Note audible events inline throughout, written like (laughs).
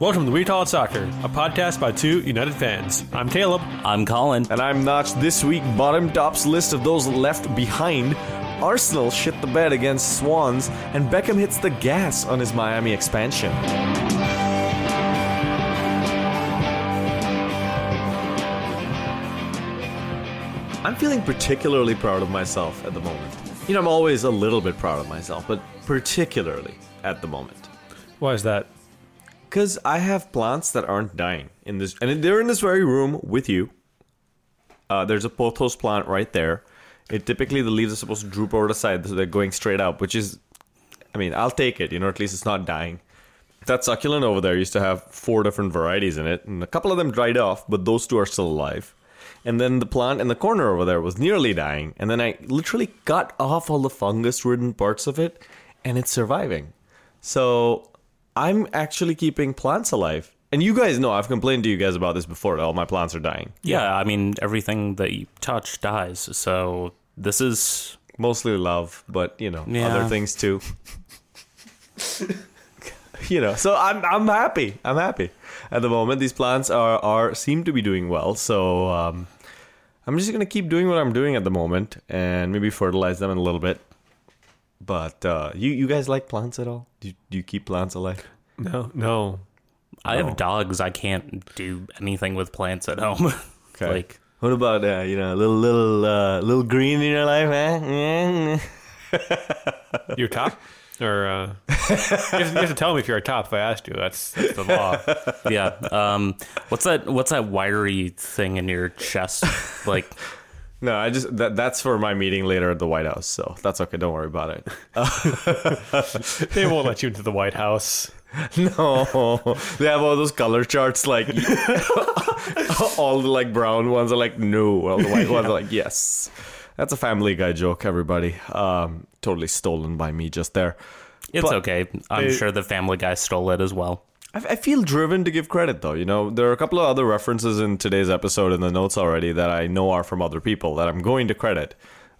Welcome to We Call It Soccer, a podcast by two United fans. I'm Caleb. I'm Colin. And I'm Notch. This week, bottom tops list of those left behind. Arsenal shit the bed against Swans, and Beckham hits the gas on his Miami expansion. I'm feeling particularly proud of myself at the moment. You know, I'm always a little bit proud of myself, but particularly at the moment. Why is that? Because I have plants that aren't dying in this, and they're in this very room with you. Uh, there's a pothos plant right there. It typically the leaves are supposed to droop over the side, so they're going straight up, which is, I mean, I'll take it. You know, at least it's not dying. That succulent over there used to have four different varieties in it, and a couple of them dried off, but those two are still alive. And then the plant in the corner over there was nearly dying, and then I literally cut off all the fungus-ridden parts of it, and it's surviving. So I'm actually keeping plants alive. And you guys know I've complained to you guys about this before. That all my plants are dying. Yeah, I mean, everything that you touch dies. So this is. Mostly love, but you know Yeah. other things too. (laughs) you know, so I'm I'm happy. I'm happy at the moment. These plants are are seem to be doing well. So um, I'm just gonna keep doing what I'm doing at the moment, and maybe fertilize them in a little bit. But uh, you you guys like plants at all? Do you, do you keep plants alive? No, no. I have dogs. I can't do anything with plants at home. (laughs) Okay. like, What about uh, you know a little little uh, little green in your life, man? You're top? Or, uh, you, have to, you have to tell me if you're a top if I asked you. That's, that's the law. (laughs) yeah. Um, what's that? What's that wiry thing in your chest? Like, No, I just that that's for my meeting later at the White House, so that's okay. Don't worry about it. (laughs) they won't let you into the White House. (laughs) no, they have all those color charts, like (laughs) all the like brown ones are like no, all the white ones are like yes. That's a Family Guy joke, everybody. Um, totally stolen by me just there. it's But- okay. I'm They- sure the Family Guy stole it as well. I, I feel driven to give credit, though. You know, there are a couple of other references in today's episode in the notes already that I know are from other people that I'm going to credit.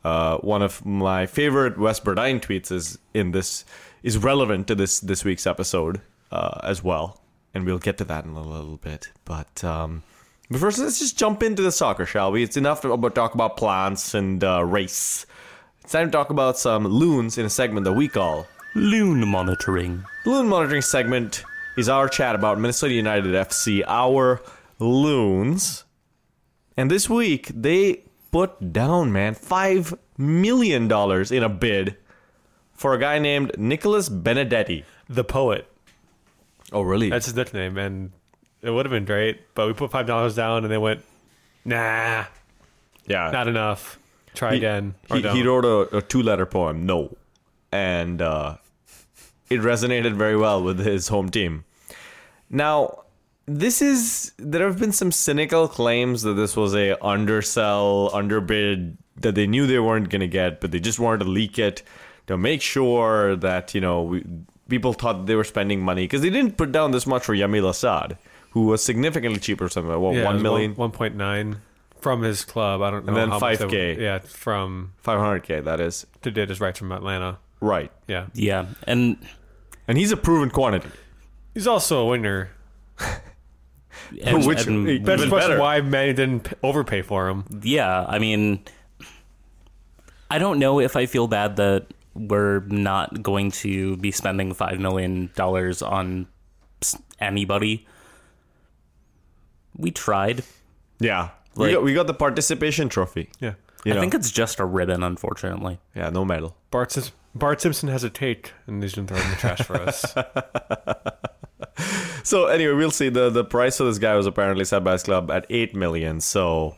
Uh, one of my favorite Wes Burdine tweets is in this is relevant to this this week's episode uh, as well, and we'll get to that in a little bit. But um, but first, let's just jump into the soccer, shall we? It's enough to talk about plants and uh, race. It's time to talk about some loons in a segment that we call Loon monitoring. Loon Monitoring segment is our chat about Minnesota United FC, our Loons. And this week, they put down, man, $5 million in a bid for a guy named Nicholas Benedetti. The poet. Oh, really? That's his nickname. And it would have been great, but we put $5 down and they went, nah, yeah. not enough. Try he, again. He, he wrote a, a two letter poem, No. And uh, it resonated very well with his home team. Now, this is there have been some cynical claims that this was a undersell, underbid that they knew they weren't going to get, but they just wanted to leak it to make sure that you know we, people thought they were spending money because they didn't put down this much for Yamil Asad, who was significantly cheaper, something what Yeah, one million, one point nine from his club. I don't know. And then five k, Yeah, from five hundred k. That is to did his rights from Atlanta. Right, Yeah, Yeah, and and he's a proven quantity. he's also a winner. (laughs) and, Which- and- Even That's question better. why Manny didn't overpay for him. yeah, I mean, I don't know if I feel bad that we're not going to be spending five million dollars on anybody. We tried. Yeah, we, got, we got the participation trophy. Yeah, You I know? think it's just a ribbon, unfortunately. yeah, no medal. Bart Sim- Bart Simpson has a take, and he's gonna throw it in the trash for us. (laughs) So anyway, we'll see. the The price for this guy was apparently set by his club at eight million. So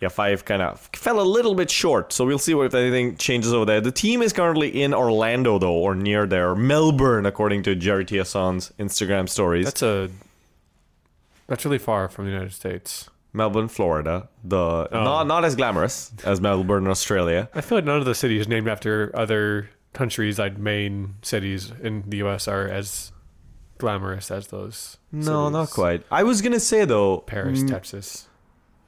yeah, five kind of fell a little bit short. So we'll see what if anything changes over there. The team is currently in Orlando though, or near there, Melbourne, according to Jerry Tiason's Instagram stories. That's a that's really far from the United States. Melbourne, Florida. The Oh. not not as glamorous as Melbourne, Australia. I feel like none of the cities named after other countries, like main cities in the U.S., are as glamorous as those. No, cities. not quite. I was gonna say though, Paris, mm, Texas.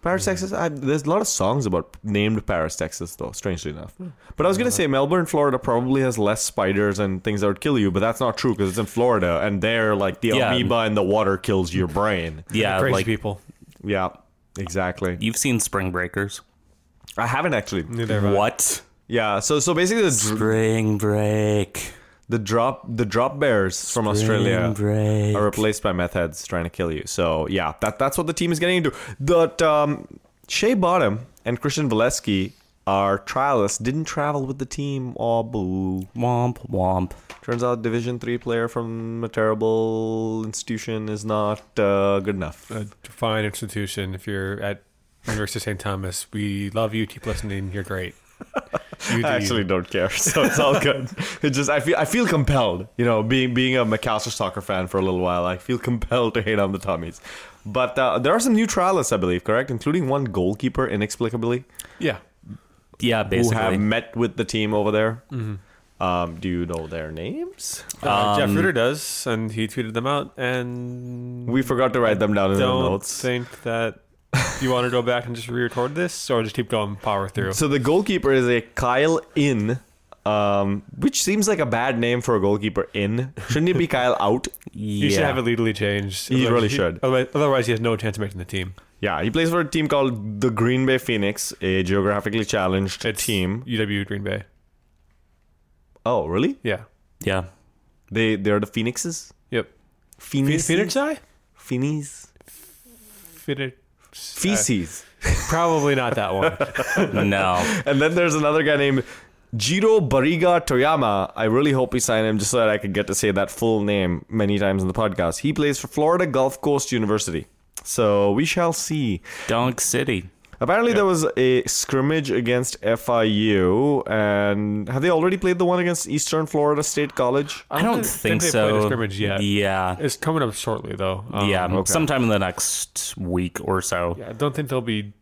Paris, Texas. I, there's a lot of songs about named Paris, Texas, though. Strangely enough. But I was gonna say Melbourne, Florida, probably has less spiders and things that would kill you, but that's not true because it's in Florida, and there, like the Yeah. amoeba in the water kills your brain. Yeah, Crazy like people. Yeah, exactly. you've seen Spring Breakers. I haven't actually. Neither have I. What? Yeah. So so basically the dr- Spring Break. the drop the drop bears from Australia. Break. are replaced by meth heads trying to kill you. So yeah, that that's what the team is getting into. But um, Shea Bottom and Christian Valesky, our trialists, didn't travel with the team. Oh boo! Womp womp. Turns out Division three player from a terrible institution is not uh, good enough. A fine institution. If you're at University of St. Thomas, we love you. Keep listening. You're great. (laughs) You do I you. actually don't care, (laughs) so it's all good. it just I feel I feel compelled, you know, being being a Macalester soccer fan for a little while, I feel compelled to hate on the Tommies. But uh, there are some new trialists, I believe, correct, including one goalkeeper inexplicably. yeah. Yeah, basically, who have met with the team over there. Um, do you know their names? Uh, Jeff Um, Ruder does, and he tweeted them out. And We forgot to write them down in the notes. think that you want to go back and just re-record this, or just keep going, power through. So the goalkeeper is a Kyle In, um, which seems like a bad name for a goalkeeper. In shouldn't it be Kyle Out? (laughs) You should have it legally changed. He really should. Otherwise, otherwise, he has no chance of making the team. Yeah, he plays for a team called the Green Bay Phoenix, a geographically challenged It's team. UW Green Bay. Oh, really? Yeah. Yeah. They they're the Phoenixes. Yep. Phoenix. Phoenix Eye? Phoenix. Phoenix. Feces. Probably not that one. (laughs) No. And then there's another guy named Jiro Barriga Toyama. I really hope we sign him just so that I could get to say that full name many times in the podcast. He plays for Florida Gulf Coast University. So we shall see. Dunk City. Apparently, there was a scrimmage against FIU, and have they already played the one against Eastern Florida State College? I don't think think, they so. played a scrimmage yet. Yeah. it's coming up shortly, though. Um, yeah. okay. Sometime in the next week or so. Yeah, I don't think they'll be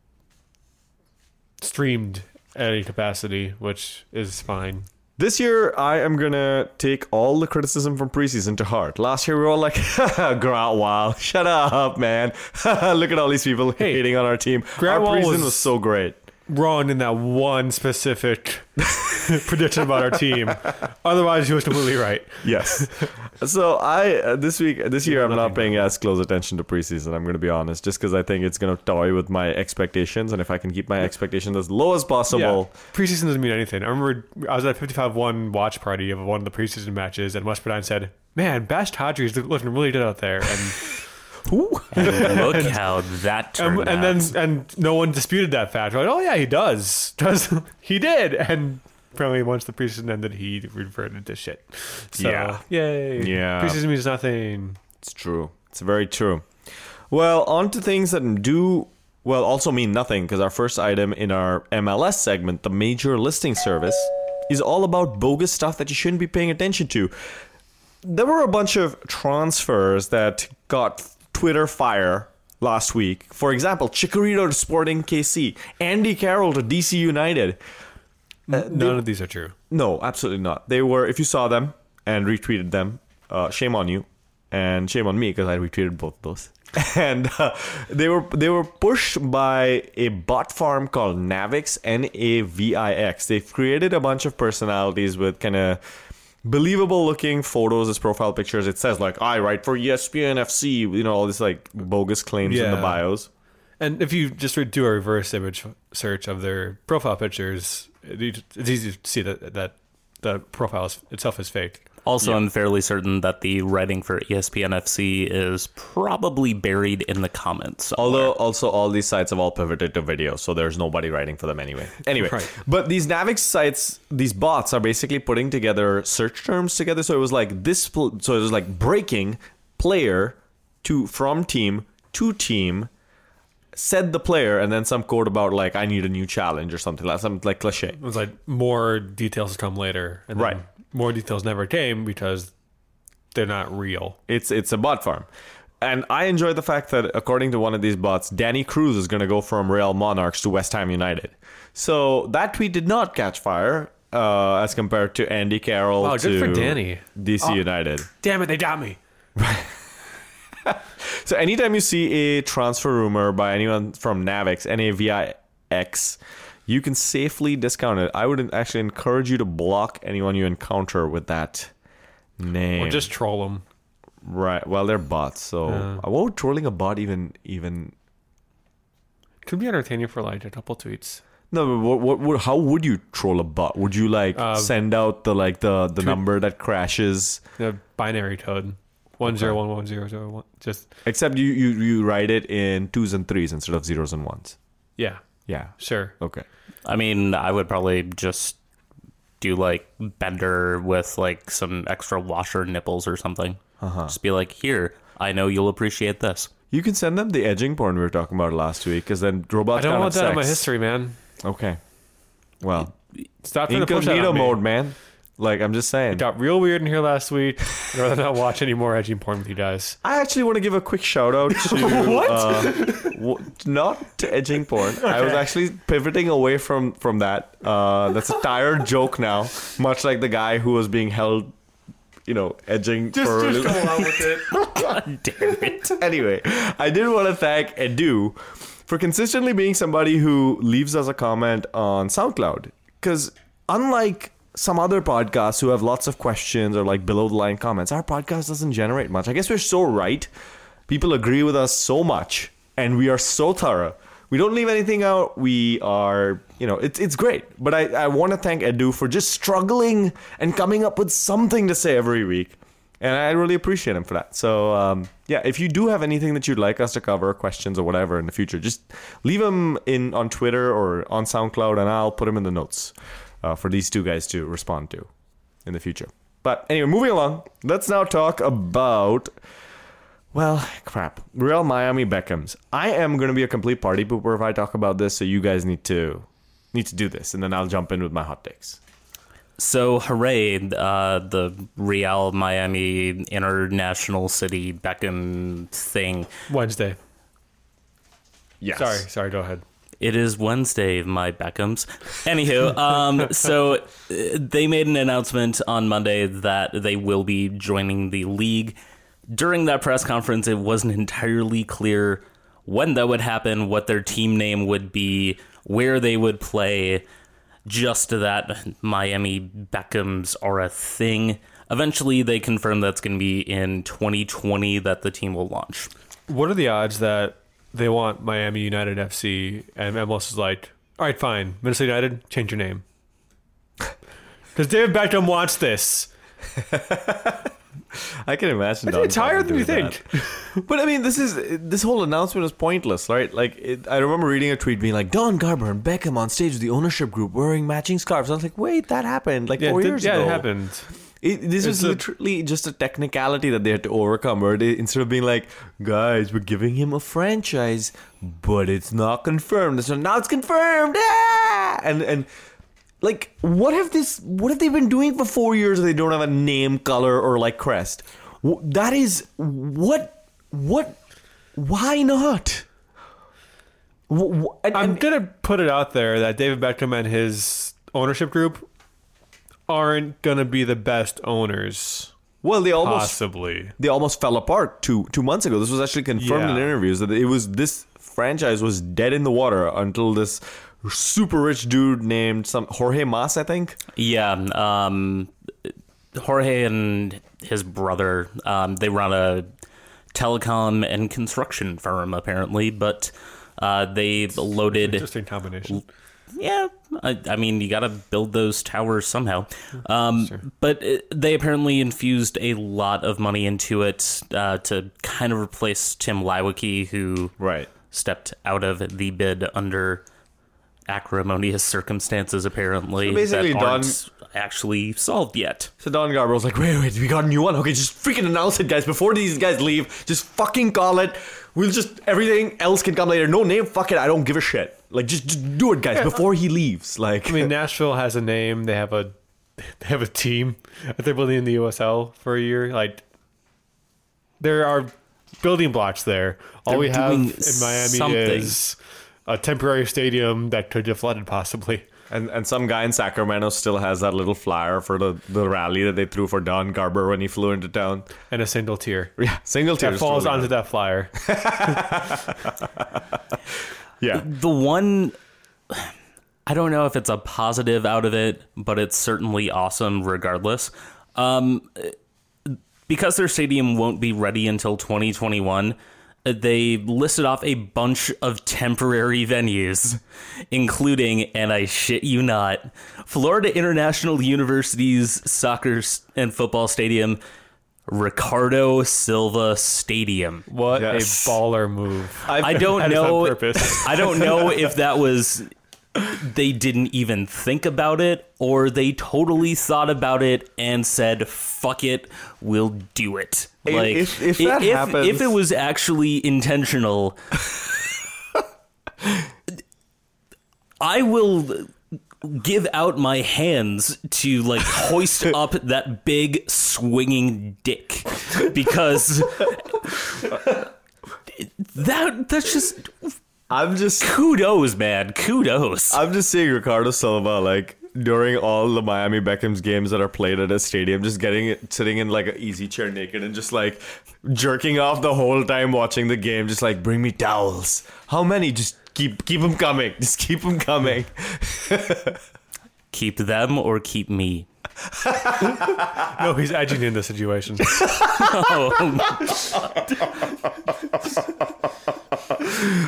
streamed at any capacity, which is fine. This year, I am gonna take all the criticism from preseason to heart. Last year, we were all like, (laughs) Grant Wahl, shut up, man. (laughs) Look at all these people Hey, hating on our team. Grant our Wahl preseason was- was so great. Wrong in that one specific (laughs) prediction about our team. Otherwise, he was completely right. Yes. (laughs) so I uh, this week this year I'm not paying as close attention to preseason. I'm going to be honest, just because I think it's going to toy with my expectations, and if I can keep my expectations as low as possible, Yeah. Preseason doesn't mean anything. I remember I was at a 55-1 watch party of one of the preseason matches, and Wes Burdine said, "Man, Bash Kadrii's looking really good out there." And (laughs) look (laughs) how that and, turned and out. then and no one disputed that fact. Like, oh yeah, he does. (laughs) Does he did? And apparently, once the preseason ended, he reverted to shit. So, Yeah. yay. Yeah. preseason means nothing. It's true. It's very true. Well, on to things that do well also mean nothing because our first item in our MLS segment, the major listing service, is all about bogus stuff that you shouldn't be paying attention to. There were a bunch of transfers that got Twitter fire last week. For example, Chicharito to Sporting KC, Andy Carroll to DC United. None of these are true. No, absolutely not. They were, if you saw them and retweeted them, uh, shame on you, and shame on me because I retweeted both of those. (laughs) And uh, they were they were pushed by a bot farm called Navix, N A V I X. They've created a bunch of personalities with kind of believable looking photos as profile pictures. It says like I write for ESPN FC, you know, all these like bogus claims in the Yeah. bios. And if you just re- do a reverse image search of their profile pictures, it- it's easy to see that that the profile is, itself is fake. Also, I'm fairly certain that the writing for ESPN FC is probably buried in the comments. somewhere. Although also all these sites have all pivoted to video, so there's nobody writing for them anyway. Anyway, Right. but these Navix sites, these bots are basically putting together search terms together. So it was like this. So it was like breaking player to from team to team. Said the player, and then some quote about like I need a new challenge or something like some like cliche. It was like more details to come later, and then Right. More details never came because they're not real. It's it's a bot farm. And I enjoy the fact that according to one of these bots, Danny Cruz is going to go from Real Monarchs to West Ham United. So that tweet did not catch fire uh, as compared to Andy Carroll Wow, to good for Danny. DC United. Damn it, they got me. (laughs) So anytime you see a transfer rumor by anyone from Navix, N-A-V-I-X, you can safely discount it. I would actually encourage you to block anyone you encounter with that name. Or just troll them. right. Well, they're bots, so Yeah. what would trolling a bot even even? Could be entertaining for like a couple tweets. No, but what, what, what how would you troll a bot? Would you like Uh, send out the like the the tweet- number that crashes? The binary code. One zero one one zero zero one. Just Except you you you write it in twos and threes instead of zeros and ones. yeah, Yeah. sure. Okay. I mean, I would probably just do like Bender with like some extra washer nipples or something. Uh-huh. Just be like, here, I know you'll appreciate this. You can send them the edging porn we were talking about last week, because then robots. I don't can't want have that in my history, man. Okay. Well, Stop trying to push that incognito on me. mode, man. Like I'm just saying. It got real weird in here last week. I'd rather not watch any more edging porn with you guys. I actually want to give a quick shout out to (laughs) What? Uh, w- not to edging porn. I was actually pivoting away from from that. Uh, that's a tired (laughs) joke now, much like the guy who was being held, you know, edging for. along with it. (laughs) God damn it. anyway, I did want to thank Edu for consistently being somebody who leaves us a comment on SoundCloud. Because unlike some other podcasts who have lots of questions or like below the line comments, our podcast doesn't generate much. I guess we're so right. People agree with us so much, and we are so thorough. We don't leave anything out. We are, you know, it's it's great. But I, I want to thank Edu for just struggling and coming up with something to say every week. And I really appreciate him for that. So, um, yeah, if you do have anything that you'd like us to cover, questions or whatever in the future, just leave them in on Twitter or on SoundCloud, and I'll put them in the notes uh, for these two guys to respond to in the future. But anyway, moving along, let's now talk about. Well, crap. Real Miami Beckhams. I am going to be a complete party pooper if I talk about this, so you guys need to need to do this, and then I'll jump in with my hot takes. So, hooray, uh, the Real Miami International City Beckham thing. Wednesday. Yes. Sorry, sorry. Go ahead. It is Wednesday, my Beckhams. Anywho, um, so uh, they made an announcement on Monday that they will be joining the league. During that press conference, it wasn't entirely clear when that would happen, what their team name would be, where they would play, just that Miami Beckhams are a thing. Eventually, they confirmed that's going to be in 2020 that the team will launch. What are the odds that they want Miami United FC and MLS is like, all right, fine, Minnesota United, change your name. (laughs) Because David Beckham wants this. (laughs) I can imagine. Don it's higher than you think. (laughs) But I mean, this is this whole announcement is pointless, right? Like, it, I remember reading a tweet being like, "Don Garber and Beckham on stage with the ownership group wearing matching scarves." I was like, "Wait, that happened like Yeah, four did- years yeah, ago." it happened. It, this was a- literally just a technicality that they had to overcome. Where they, instead of being like, "Guys, we're giving him a franchise, but it's not confirmed," so now it's confirmed, ah! and and like, what have this? What have they been doing for four years? They don't have a name, color, or like crest. That is what what. Why not? Wh- wh- and- I'm gonna put it out there that David Beckham and his ownership group aren't gonna be the best owners. well, they almost Possibly. they almost fell apart two two months ago. This was actually confirmed in interviews that it was this franchise was dead in the water until this super rich dude named some Jorge Mas, I think. Yeah, um, Jorge and his brother, um, they run a telecom and construction firm apparently, but uh, they loaded. Interesting combination. Yeah, I, I mean, you got to build those towers somehow. Um, But it, they apparently infused a lot of money into it uh, to kind of replace Tim Leiweke, who Right. stepped out of the bid under acrimonious circumstances, apparently, So basically, that Don- aren't actually solved yet. So Don Garber was like, wait, wait, we got a new one. Okay, just freaking announce it, guys. Before these guys leave, just fucking call it. We'll just, everything else can come later. No name, fuck it. I don't give a shit. Like, just, just do it, guys, before uh, he leaves. Like, I mean, Nashville has a name. They have a they have a team that they're building in the USL for a year. Like there are building blocks there. All They're we have in Miami something. is a temporary stadium that could get flooded, possibly. And and some guy in Sacramento still has that little flyer for the, the rally that they threw for Don Garber when he flew into town. and a single tear. Yeah, single tear. that falls onto that flyer. (laughs) (laughs) Yeah, the one I don't know if it's a positive out of it, but it's certainly awesome regardless. Um, because their stadium won't be ready until 2021, they listed off a bunch of temporary venues, (laughs) including, and I shit you not, Florida International University's soccer and football stadium, Riccardo Silva Stadium. What Yes. a baller move! I don't That is on know. purpose. (laughs) I don't know if that was they didn't even think about it or they totally thought about it and said fuck it we'll do it If- like if- if i- that if, happens- if it was actually intentional (laughs) i will give out my hands to like hoist (laughs) up that big swinging dick because that that's just I'm just kudos man kudos I'm just seeing Riccardo Silva like during all the Miami Beckham's games that are played at a stadium, just getting sitting in like an easy chair naked and just like jerking off the whole time watching the game, just like bring me towels. How many? Just keep keep them coming. (laughs) Just keep them coming. keep them or keep me No, he's edging in the situation. (laughs)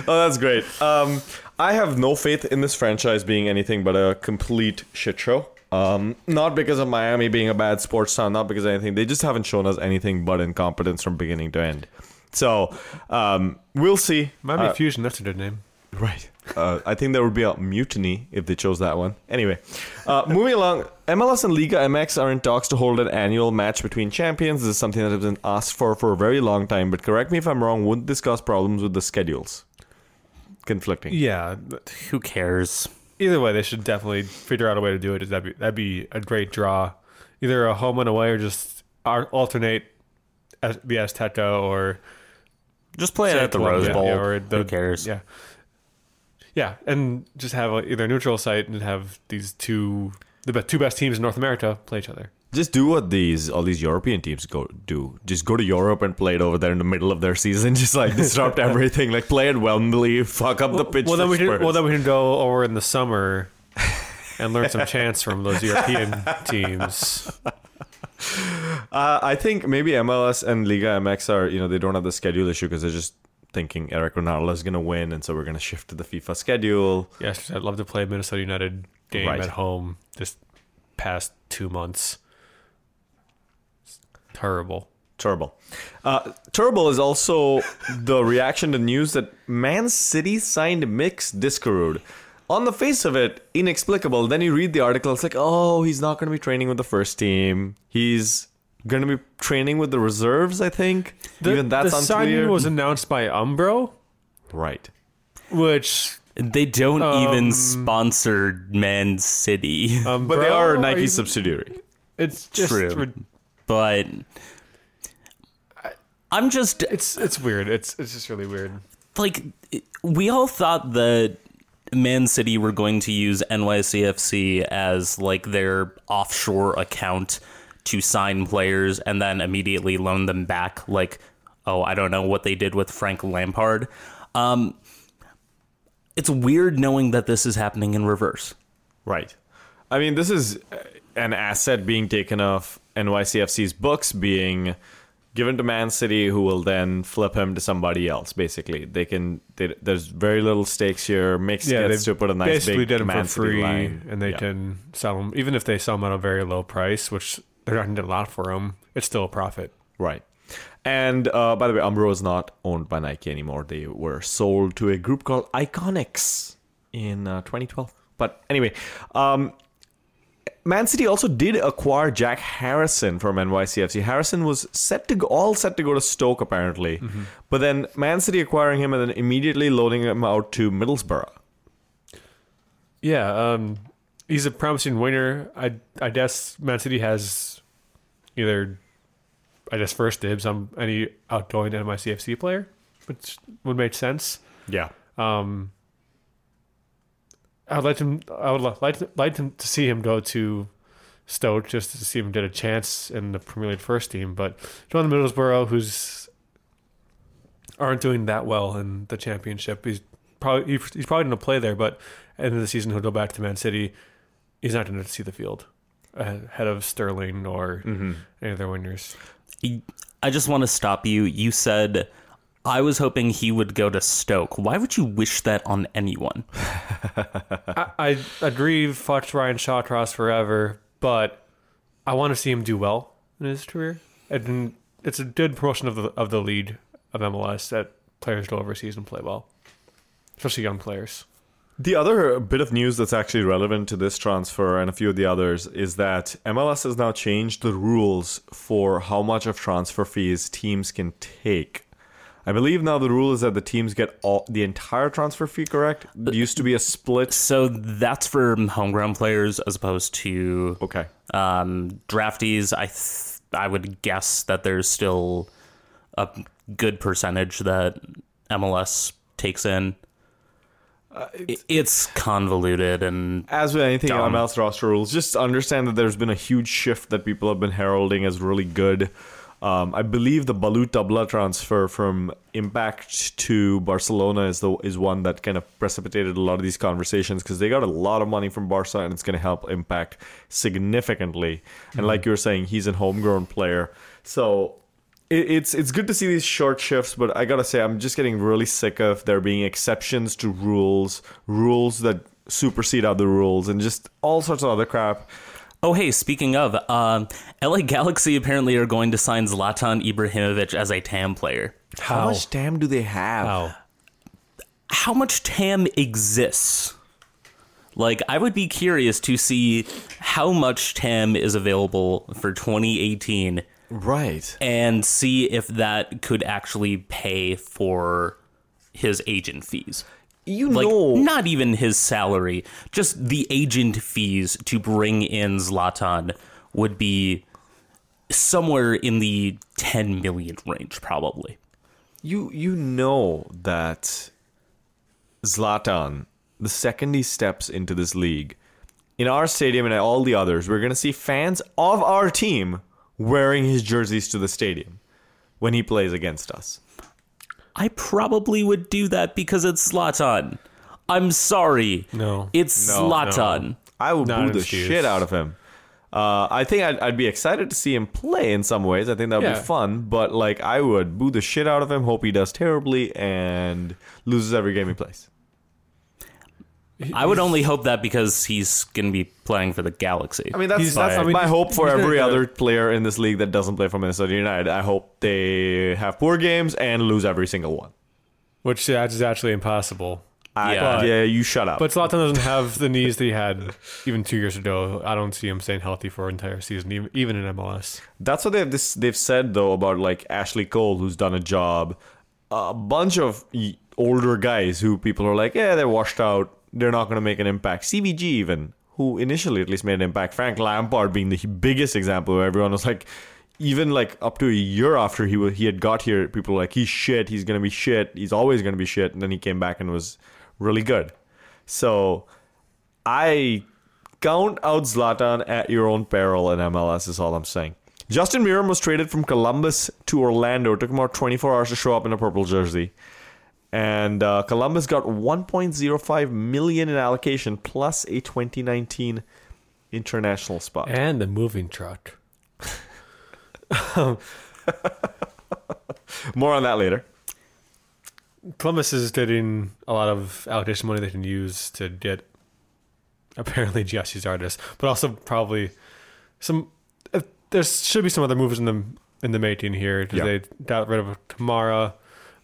Oh, that's great. Um, I have no faith in this franchise being anything but a complete shit show. Um, not because of Miami being a bad sports town, not because of anything. They just haven't shown us anything but incompetence from beginning to end. So um, we'll see. Miami Uh, Fusion, that's a good name. Right. Uh, I think there would be a mutiny if they chose that one. Anyway, uh, moving along, MLS and Liga MX are in talks to hold an annual match between champions. This is something that has been asked for for a very long time, but correct me if I'm wrong, wouldn't this cause problems with the schedules? Conflicting. Yeah. but who cares Either way, they should definitely figure out a way to do it. That'd be that'd be a great draw. Either a home and away, or just alternate as the Azteca or just play it at the rose bowl yeah, or the- who cares Yeah. Yeah, and just have a, either a neutral site and have these two the two best teams in North America play each other. Just do what these all these European teams go do. Just go to Europe and play it over there in the middle of their season. (laughs) Just like disrupt (laughs) everything. Like play at Wembley, fuck up the pitch. Well, then we can well then we can go over in the summer (laughs) and learn some chants from those European teams. Uh, I think maybe MLS and Liga MX are, you know, they don't have the schedule issue because they're just thinking Eric Ronaldo is going to win, and so we're going to shift to the FIFA schedule. Yes, I'd love to play a Minnesota United game Right. at home this past two months. It's terrible. Terrible. Uh, terrible is also the reaction to news that Man City signed Mix Diskerud. On the face of it, inexplicable. Then you read the article, it's like, oh, he's not going to be training with the first team. He's going to be training with the reserves, I think. The, Even that's the unclear. signing was announced by Umbro, right. which they don't Um, even sponsor man city (laughs) um, But they bro, are Nike you- subsidiary. It's just True. rid- but i'm just it's it's weird. It's it's just really weird. like we all thought that Man City were going to use NYCFC as like their offshore account to sign players and then immediately loan them back like oh I don't know what they did with Frank Lampard. Um it's weird knowing that this is happening in reverse. Right. I mean, this is uh, an asset being taken off NYCFC's books, being given to Man City, who will then flip him to somebody else. Basically, they can. They, there's very little stakes here. Mix Yeah, gets they to put a nice basically big did them Man for City free, line. and they Yeah. can sell them even if they sell them at a very low price, which they're not going to get a lot for them. It's still a profit. Right. And uh, by the way, Umbro is not owned by Nike anymore. They were sold to a group called Iconix in uh, 2012. But anyway, um, Man City also did acquire Jack Harrison from NYCFC. Harrison was set to go, all set to go to Stoke apparently, but then Man City acquiring him and then immediately loading him out to Middlesbrough. Yeah, um, he's a promising winger. I I guess Man City has either I guess first dibs on any outgoing NYCFC player, which would make sense. Yeah. Um, I'd like him. I would like to, like him to see him go to Stoke just to see him get a chance in the Premier League first team. But John Middlesbrough, who's aren't doing that well in the Championship, he's probably he's he's probably going to play there. But end of the season, he'll go back to Man City. He's not going to see the field ahead of Sterling or any other winners. I just want to stop you. You said I was hoping he would go to Stoke. Why would you wish that on anyone? (laughs) I, I agree, fuck Ryan Shawcross forever, but I want to see him do well in his career. And it's a good promotion of the of the league of MLS that players go overseas and play well, especially young players. The other bit of news that's actually relevant to this transfer and a few of the others is that MLS has now changed the rules for how much of transfer fees teams can take. I believe now the rule is that the teams get all the entire transfer fee. Correct? It used to be a split. So that's for homegrown players as opposed to Okay. um, draftees. I th- I would guess that there's still a good percentage that MLS takes in. I- it's convoluted and As with anything Dumb. on MLS roster rules, just understand that there's been a huge shift that people have been heralding as really good. Um, I believe the Ballou Tabla transfer from Impact to Barcelona is the is one that kind of precipitated a lot of these conversations because they got a lot of money from Barca and it's going to help Impact significantly. And like you were saying, he's a homegrown player, so it, it's it's good to see these short shifts, but I gotta say I'm just getting really sick of there being exceptions to rules, rules that supersede other rules, and just all sorts of other crap. Oh, hey, speaking of, um, LA Galaxy apparently are going to sign Zlatan Ibrahimovic as a TAM player. How, much TAM do they have? How? How much TAM exists? Like, I would be curious to see how much TAM is available for 2018 Right. and see if that could actually pay for his agent fees. You Like, know, not even his salary, just the agent fees to bring in Zlatan would be somewhere in the 10 million range, probably. you you know that Zlatan, the second he steps into this league, in our stadium and all the others, we're gonna see fans of our team wearing his jerseys to the stadium when he plays against us. I probably would do that because it's Zlatan. I'm sorry. No. It's No, Zlatan. I would Not boo an the excuse. shit out of him. Uh, I think I'd, I'd be excited to see him play in some ways. I think that would Yeah. be fun. But like, I would boo the shit out of him. Hope he does terribly and loses every game he plays. I would only hope that because he's going to be playing for the Galaxy. I mean, that's, that's I mean, my hope for every other player in this league that doesn't play for Minnesota United. I hope they have poor games and lose every single one. Which that is actually impossible. I, Yeah. yeah, you shut up. But Zlatan doesn't have the knees that he had (laughs) even two years ago. I don't see him staying healthy for an entire season, even, even in MLS. That's what they've this they've said though about like Ashley Cole, who's done a job. A bunch of older guys who people are like, yeah, they're washed out. They're not going to make an impact. CVG even, who initially at least made an impact. Frank Lampard being the biggest example. Where everyone was like, even like up to a year after he he had got here, people were like, he's shit. He's going to be shit. He's always going to be shit. And then he came back and was really good. So I count out Zlatan at your own peril in MLS is all I'm saying. Justin Meram was traded from Columbus to Orlando. It took him about 24 hours to show up in a purple jersey. And uh, Columbus got 1.05 million in allocation plus a 2019 international spot. And the moving truck. (laughs) More on that later. Columbus is getting a lot of allocation money they can use to get apparently Gyasi Zardes, but also probably some. Uh, there should be some other moves in the in the making here Yeah. they got rid of Kamara,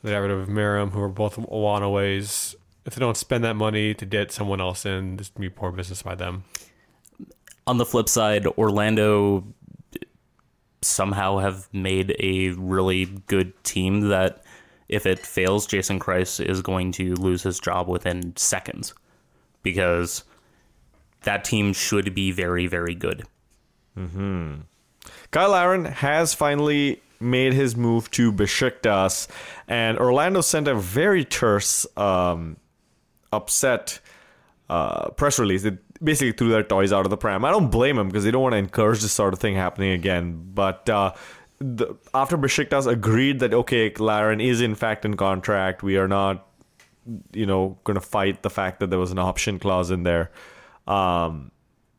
they got rid of Meram, who are both Wanaways. If they don't spend that money to get someone else in, this can be poor business by them. On the flip side, Orlando somehow have made a really good team that if it fails, Jason Kreis is going to lose his job within seconds because that team should be very, very good. Mm-hmm. Cyle Larin has finally made his move to Besiktas, and Orlando sent a very terse, um, upset uh, press release. They basically threw their toys out of the pram. I don't blame them because they don't want to encourage this sort of thing happening again. But uh, the, after Besiktas agreed that okay, Larin is in fact in contract, we are not, you know, going to fight the fact that there was an option clause in there. Um,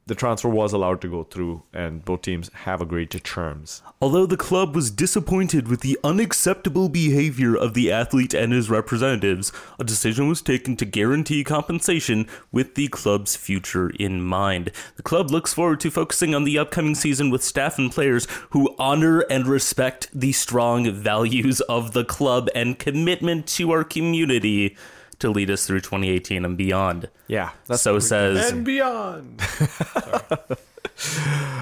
the transfer was allowed to go through, and both teams have agreed to terms. Although the club was disappointed with the unacceptable behavior of the athlete and his representatives, a decision was taken to guarantee compensation with the club's future in mind. The club looks forward to focusing on the upcoming season with staff and players who honor and respect the strong values of the club and commitment to our community to lead us through 2018 and beyond. Yeah, so says and beyond. (laughs)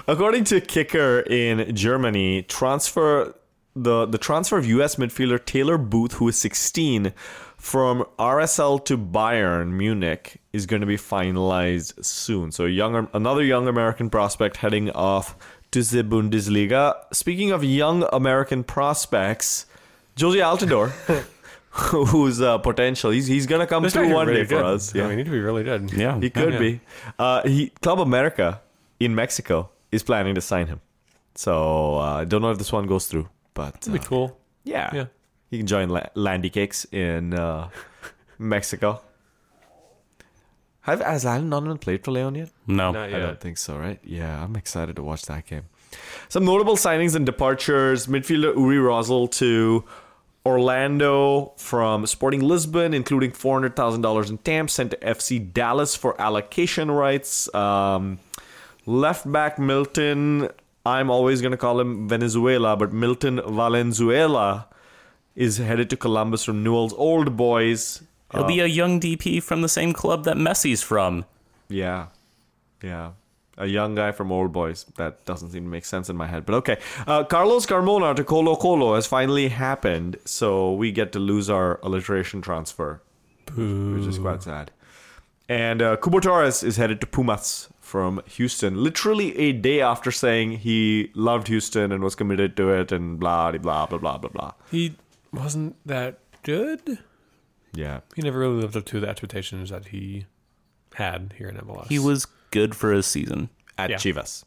According to Kicker in Germany, transfer the the transfer of U.S. midfielder Taylor Booth, who is 16, from RSL to Bayern Munich, is going to be finalized soon. So, a young another young American prospect heading off to the Bundesliga. Speaking of young American prospects, Jozy Altidore. (laughs) (laughs) who's uh, potential? He's he's gonna come This through one really day for good. us. I Yeah, mean, he need to be really good. yeah. he could Yeah. be. Uh, he Club America in Mexico is planning to sign him. So uh, I don't know if this one goes through, but That'd be uh, cool. yeah, Yeah. he can join La- Landy Cakes in uh, (laughs) Mexico. Have has Alan Donovan played for Leon yet? No. Not I don't think so, right? Yeah, I'm excited to watch that game. Some notable signings and departures. Midfielder Uri Rosell to Orlando from Sporting Lisbon, including $400,000 in TAMP, sent to FC Dallas for allocation rights. Um, left back Milton, I'm always going to call him Venezuela, but Milton Valenzuela is headed to Columbus from Newell's Old Boys. He'll be a young DP from the same club that Messi's from. Yeah. Yeah. A young guy from Old Boys. That doesn't seem to make sense in my head. But okay. Uh, Carlos Carmona to Colo Colo has finally happened. So we get to lose our alliteration transfer, which is quite sad. And uh, Cubo Torres is headed to Pumas from Houston, literally a day after saying he loved Houston and was committed to it and blah, blah, blah, blah, blah, blah. He wasn't that good. Yeah. He never really lived up to the expectations that he had here in MLS. He was good for a season. At Yeah. Chivas.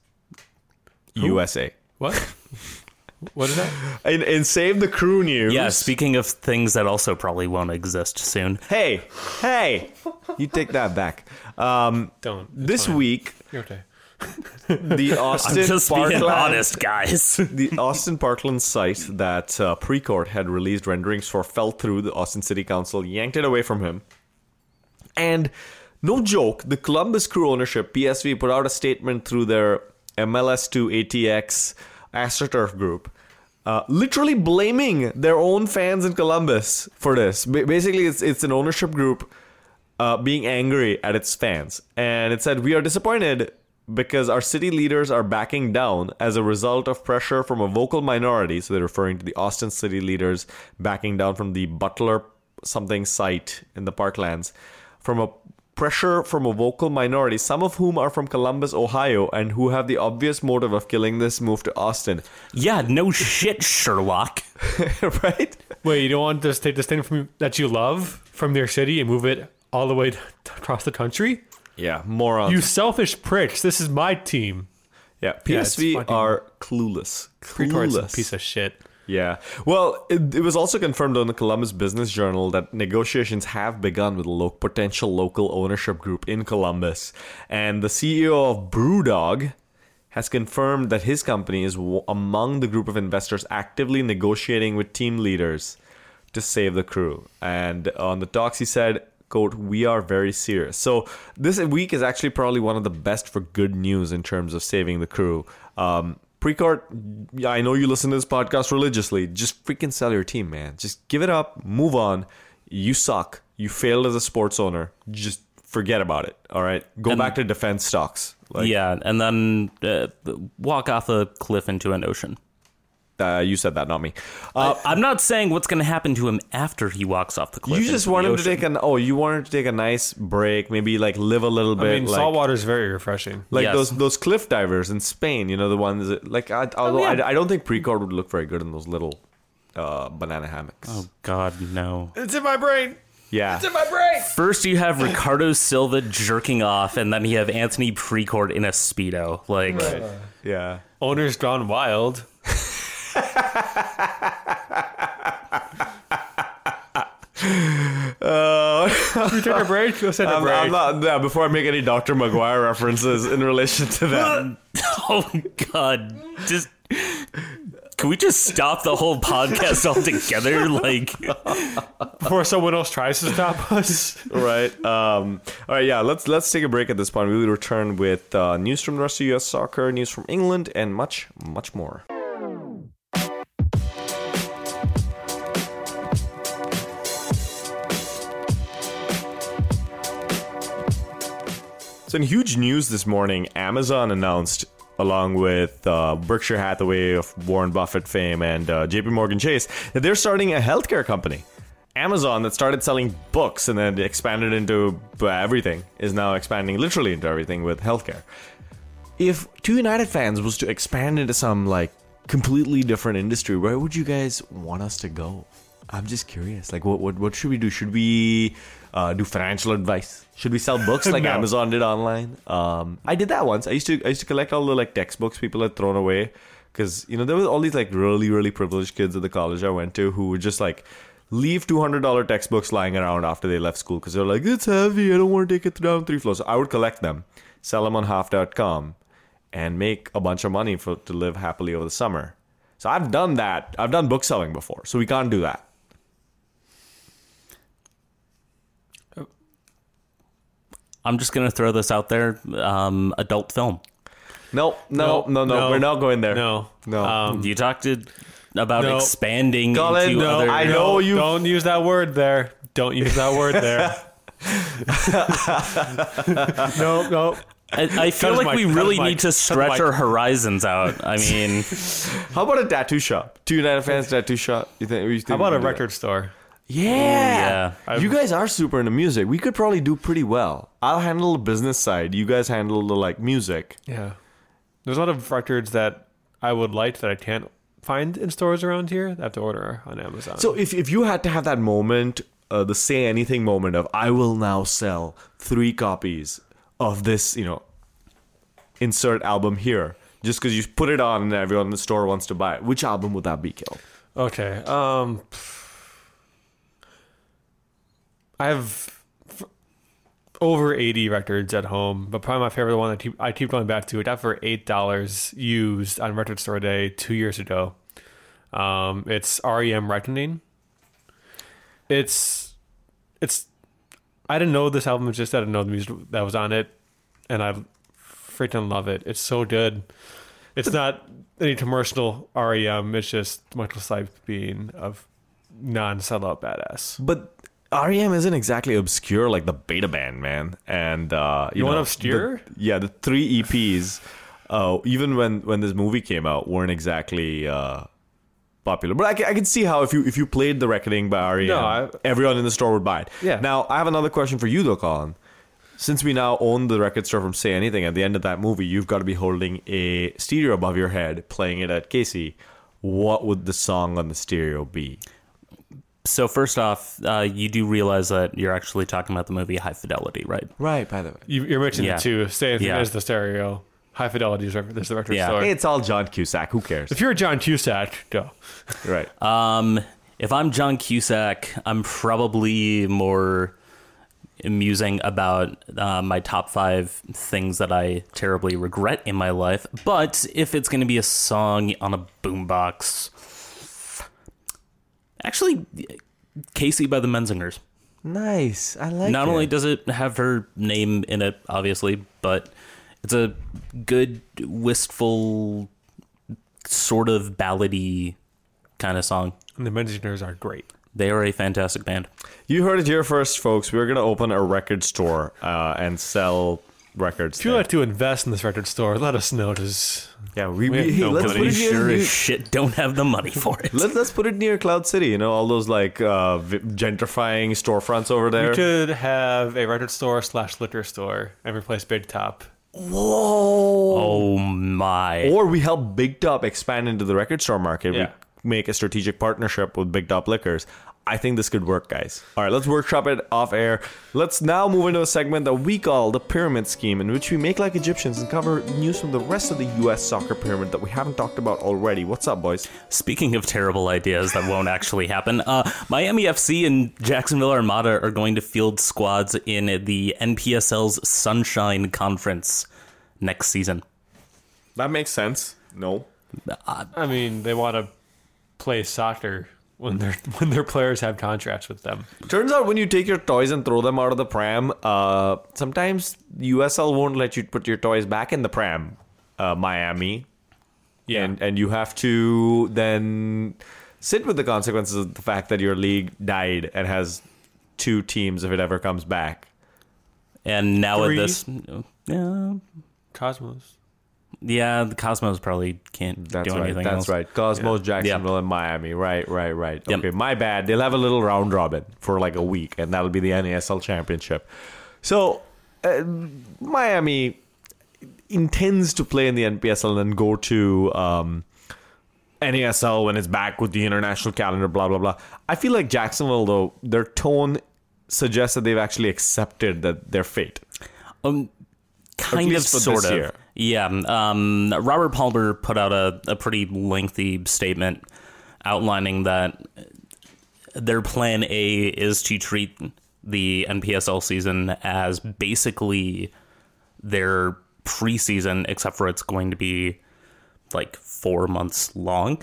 USA. what? what is that? (laughs) And, in Save the Crew news. Yeah, speaking of things that also probably won't exist soon. Hey, hey, you take that back. Um, Don't. This fine. week, You're okay. the (laughs) Austin I'm just being Parkland, honest, guys. (laughs) the Austin Parkland site that uh, Precourt had released renderings for fell through. The Austin City Council yanked it away from him, and no joke, the Columbus Crew ownership PSV put out a statement through their MLS2 ATX AstroTurf group. Uh, literally blaming their own fans in Columbus for this. Ba- basically, it's it's an ownership group uh, being angry at its fans. And it said, We are disappointed because our city leaders are backing down as a result of pressure from a vocal minority. So they're referring to the Austin city leaders backing down from the Butler something site in the Parklands. From a pressure from a vocal minority, some of whom are from Columbus, Ohio, and who have the obvious motive of killing this move to Austin. yeah, no shit, Sherlock. (laughs) right? Wait, you don't want to take this thing from that you love from their city and move it all the way t- across the country? Yeah, morons. You selfish pricks! This is my team. yeah, Yeah, it's PSV fucking- are clueless. Clueless. piece of shit. Yeah. Well, it, it was also confirmed on the Columbus Business Journal that negotiations have begun with a lo- potential local ownership group in Columbus. And the CEO of Brewdog has confirmed that his company is w- among the group of investors actively negotiating with team leaders to save the crew. And on the talks, he said, quote, we are very serious. So this week is actually probably one of the best for good news in terms of saving the crew. Um, Precourt, yeah, I know you listen to this podcast religiously. Just freaking sell your team, man. Just give it up, move on. You suck. You failed as a sports owner. Just forget about it. All right, go And- back to defense stocks. Like, yeah, and then uh, walk off a cliff into an ocean. Uh, you said that, not me. Uh, I'm not saying what's going to happen to him after he walks off the cliff. you just want the him to take an oh, you want him to take a nice break, maybe like live a little bit. I mean, like, salt water is very refreshing. like Yes. those those cliff divers in Spain. You know the ones that, like. I, although yeah. I, I don't think Precourt would look very good in those little uh, banana hammocks. Oh God, no. It's in my brain. Yeah. It's in my brain. First, you have Riccardo Silva jerking off, and then you have Anthony Precourt in a speedo. Like, Yeah. Owners gone wild. Uh, Should we take a break? Let's take a I'm, break. I'm not, yeah, before I make any Dr. Maguire references in relation to that. (laughs) oh god, just can we just stop the whole podcast altogether? (laughs) Like, Before someone else tries to stop us. right. Um, all right. Yeah. Let's let's take a break at this point. We will return with uh, news from the rest of U.S. soccer, news from England, and much much more. So, in huge news this morning, Amazon announced, along with uh, Berkshire Hathaway of Warren Buffett fame and uh, JP Morgan Chase, that they're starting a healthcare company. Amazon, that started selling books and then expanded into uh, everything, is now expanding literally into everything with healthcare. If Two United fans was to expand into some like completely different industry, where would you guys want us to go? I'm just curious. Like, what what, what should we do? Should we uh, do financial advice? Should we sell books like (laughs) No. Amazon did online? Um, I did that once. I used to I used to collect all the like textbooks people had thrown away because you know there was all these like really really privileged kids at the college I went to who would just like leave two hundred dollar textbooks lying around after they left school because they're like it's heavy. I don't want to take it down three floors. So I would collect them, sell them on half.com, and make a bunch of money for to live happily over the summer. So I've done that. I've done book selling before, so we can't do that. I'm just gonna throw this out there: um, adult film. No, no, no, no, We're not going there. No. No. Um, You talked to, about No. expanding Colin, into no, other. I know you- Don't use that word there. Don't use that word there. (laughs) (laughs) no, no. I, I feel his like mic, we really mic, need to stretch our horizons out. I mean, (laughs) How about a tattoo shop? Two United fans tattoo shop. You think? You think How about a can do record store? That? Yeah. yeah. You guys are super into music. We could probably do pretty well. I'll handle the business side. You guys handle the like music. Yeah. There's a lot of records that I would like that I can't find in stores around here. I have to order on Amazon. So if if you had to have that moment, uh, the say anything moment of I will now sell three copies of this, you know, insert album here, just because you put it on and everyone in the store wants to buy it. Which album would that be, Kill? Okay. Um, I have over 80 records at home, but probably my favorite one I keep, I keep going back to. I got for eight dollars used on Record Store Day two years ago. Um, it's REM Reckoning. It's it's I didn't know this album existed. I didn't know the music that was on it, and I freaking love it. It's so good. It's not any commercial REM. It's just Michael Stipe being of non-sellout badass. But REM isn't exactly obscure like the Beta Band, man. And uh, you, You want know, obscure? the- yeah, the three EPs, uh, even when when this movie came out, weren't exactly uh, popular. But I can, I can see how if you if you played the Reckoning by REM, No, I- everyone in the store would buy it. Yeah. Now I have another question for you though, Colin. Since we now own the record store from Say Anything, at the end of that movie, you've got to be holding a stereo above your head, playing it at Casey. What would the song on the stereo be? So first off, uh, you do realize that you're actually talking about the movie High Fidelity, right? Right, by the way. You, you're mentioning Yeah. it too. Stay Yeah. there's the stereo. High fidelity is there's the record Yeah. store. Hey, it's all John Cusack. Who cares? if you're John Cusack, go. (laughs) Right. Um, if I'm John Cusack, I'm probably more musing about uh, my top five things that I terribly regret in my life. But if it's going to be a song on a boombox, actually, Casey by the Menzingers. nice. I like it. Not it. only does it have her name in it, obviously, but it's a good, wistful, sort of ballady kind of song. And the Menzingers are great. They are a fantastic band. you heard it here first, folks. We're gonna open a record store uh, and sell records. If you'd like to invest in this record store, let us know. Just yeah, we, we we, hey, no let's money. put it near. sure as shit don't have the money for it. Let, let's put it near Cloud City. You know, all those like uh, gentrifying storefronts over there. we could have a record store slash liquor store and replace Big Top. Whoa! Oh my. Or we help Big Top expand into the record store market. Yeah. We make a strategic partnership with Big Top Liquors. I think this could work, guys. All right, let's workshop it off air. Let's now move into a segment that we call the Pyramid Scheme, in which we make like Egyptians and cover news from the rest of the U.S. soccer pyramid that we haven't talked about already. What's up, boys? Speaking of terrible ideas that won't actually happen, uh, Miami FC and Jacksonville Armada are going to field squads in the NPSL's Sunshine Conference next season. That makes sense. No. I mean, they want to play soccer when their (laughs) when their players have contracts with them. Turns out when you take your toys and throw them out of the pram, uh, sometimes USL won't let you put your toys back in the pram, uh, Miami. Yeah. And, and you have to then sit with the consequences of the fact that your league died and has two teams if it ever comes back. And now Three. with this, yeah, Cosmos. Yeah, the Cosmos probably can't That's do right. anything That's else. right. Cosmos, Jacksonville, and Miami. Right, right, right. Yep. Okay, my bad. They'll have a little round robin for like a week, and that'll be the NASL championship. So, uh, Miami intends to play in the NPSL and then go to um, NASL when it's back with the international calendar. Blah blah blah. I feel like Jacksonville, though, their tone suggests that they've actually accepted that their fate. Um, kind of, sort of. year. Yeah. Um, Robert Palmer put out a, a pretty lengthy statement outlining that their plan A is to treat the NPSL season as basically their preseason, except for it's going to be like four months long.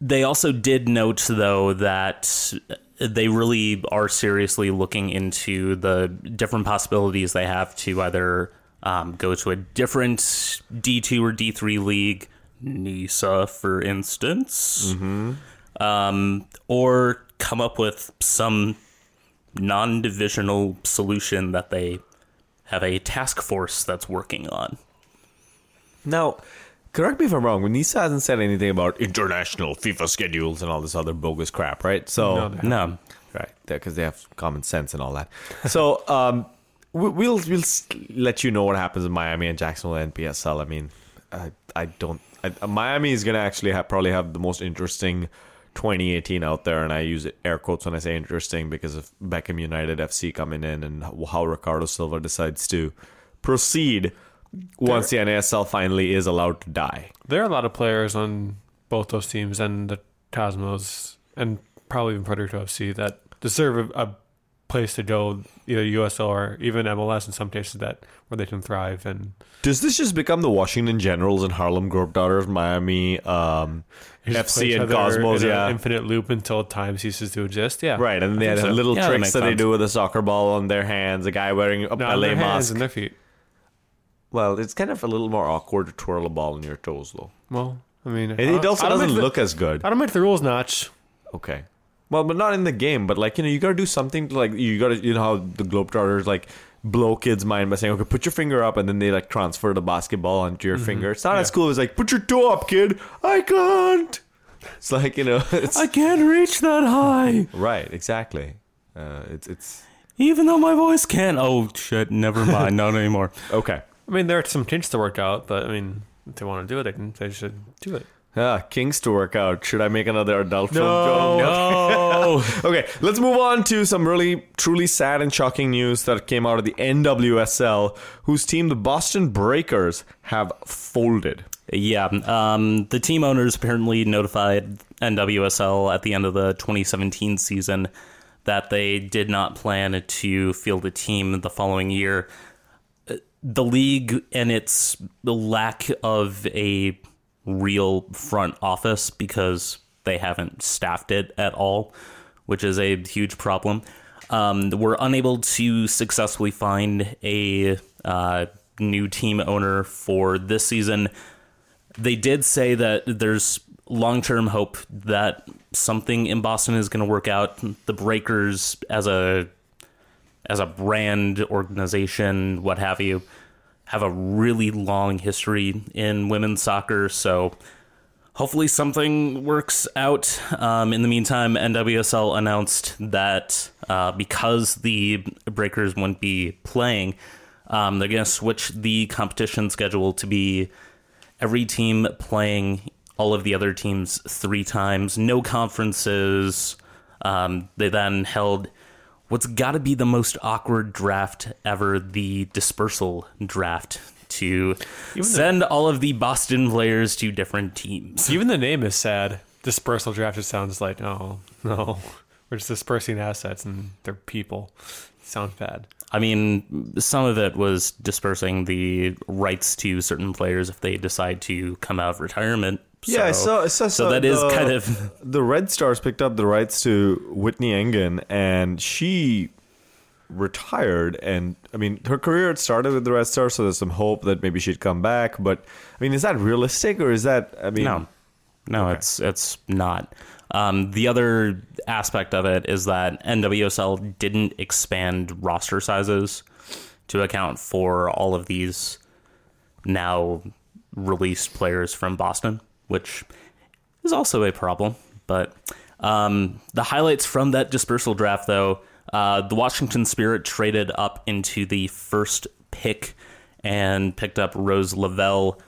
They also did note, though, that they really are seriously looking into the different possibilities they have to either um, go to a different D2 or D3 league, NISA, for instance, um, or come up with some non divisional solution that they have a task force that's working on. Now, correct me if I'm wrong. When Nisa hasn't said anything about international FIFA schedules and all this other bogus crap, right? So, No, No. right, because they have common sense and all that. So, (laughs) um, we- we'll we'll let you know what happens in Miami and Jacksonville and NPSL. I mean, I I don't. I, Miami is gonna actually have probably have the most interesting 2018 out there, and I use air quotes when I say interesting because of Beckham United FC coming in and how Riccardo Silva decides to proceed once the NASL finally is allowed to die. There are a lot of players on both those teams and the Cosmos and probably even Predator FC that deserve a, a place to go, either USL or even MLS in some cases that where they can thrive. And Does this just become the Washington Generals and Harlem Globetrotters, Miami, um, they just play FC and Cosmos? in Yeah, infinite loop until time ceases to exist. Yeah, right. And then they had so. little Yeah, that tricks that they do with a soccer ball on their hands. A guy wearing a No, on ballet mask. and their feet. Well, it's kind of a little more awkward to twirl a ball on your toes, though. Well, I mean, And it also doesn't the- look as good. I don't make the rules notch. Okay. Well, but not in the game. But like you know, you gotta do something to like you gotta you know how the Globetrotters like blow kids' mind by saying, okay, put your finger up, and then they like transfer the basketball onto your finger. It's not as cool as like put your toe up, kid. I can't. It's like you know, (laughs) it's I can't reach that high, (laughs) right, exactly. Uh, it's it's even though my voice can't. Oh shit! Never mind. Not anymore. (laughs) okay. I mean, there are some kinks to work out, but I mean, if they want to do it, they can. They should do it. Ah, Kings to work out. Should I make another adult film No. joke? No. (laughs) Okay, let's move on to some really truly sad and shocking news that came out of the NWSL, whose team, the Boston Breakers, have folded. Yeah, um, the team owners apparently notified NWSL at the end of the 2017 season that they did not plan to field a team the following year. Uh, The league and its lack of a real front office because they haven't staffed it at all, which is a huge problem. Um, we're unable to successfully find a uh, new team owner for this season they did say that there's long-term hope that something in Boston is going to work out. The Breakers as a as a brand organization, what have you, have a really long history in women's soccer, so hopefully something works out. Um, in the meantime, NWSL announced that uh, because the Breakers wouldn't be playing, um, they're going to switch the competition schedule to be every team playing all of the other teams three times, no conferences, Um, they then held what's got to be the most awkward draft ever the dispersal draft to send all of the Boston players to different teams. (laughs) Even the name is sad. Dispersal draft. It sounds like oh no, (laughs) we're just dispersing assets and they're people. sounds bad. I mean, some of it was dispersing the rights to certain players if they decide to come out of retirement. Yeah, I So- saw. I saw So that is the- kind of (laughs) the Red Stars picked up the rights to Whitney Engen, and she retired. And I mean, her career had started with the Red Stars, so there's some hope that maybe she'd come back. But I mean, is that realistic, or is that? I mean, no, no, it's it's not. Um, the other aspect of it is that NWSL didn't expand roster sizes to account for all of these now released players from Boston, which is also a problem. But um, the highlights from that dispersal draft, though, uh, the Washington Spirit traded up into the first pick and picked up Rose Lavelle.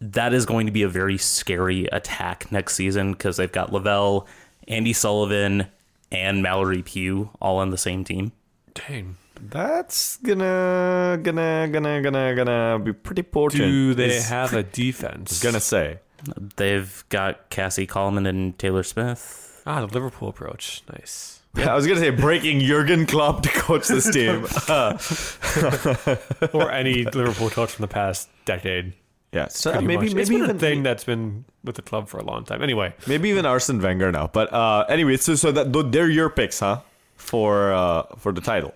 That is going to be a very scary attack next season because they've got Lavelle, Andi Sullivan, and Mallory Pugh all on the same team. Dang. That's gonna gonna gonna gonna gonna be pretty potent. Do they Is- have a defense? I was (laughs) gonna say. They've got Cassie Coleman and Taylor Smith. ah, the Liverpool approach. Nice. I was gonna say breaking Jurgen Klopp to coach this (laughs) team. or any Liverpool coach from the past decade. yeah, so pretty maybe much. maybe it's been even a thing that's been with the club for a long time. Anyway, maybe even Arsene Wenger now. But uh, anyway, so so that they're your picks, huh? For uh, for the title.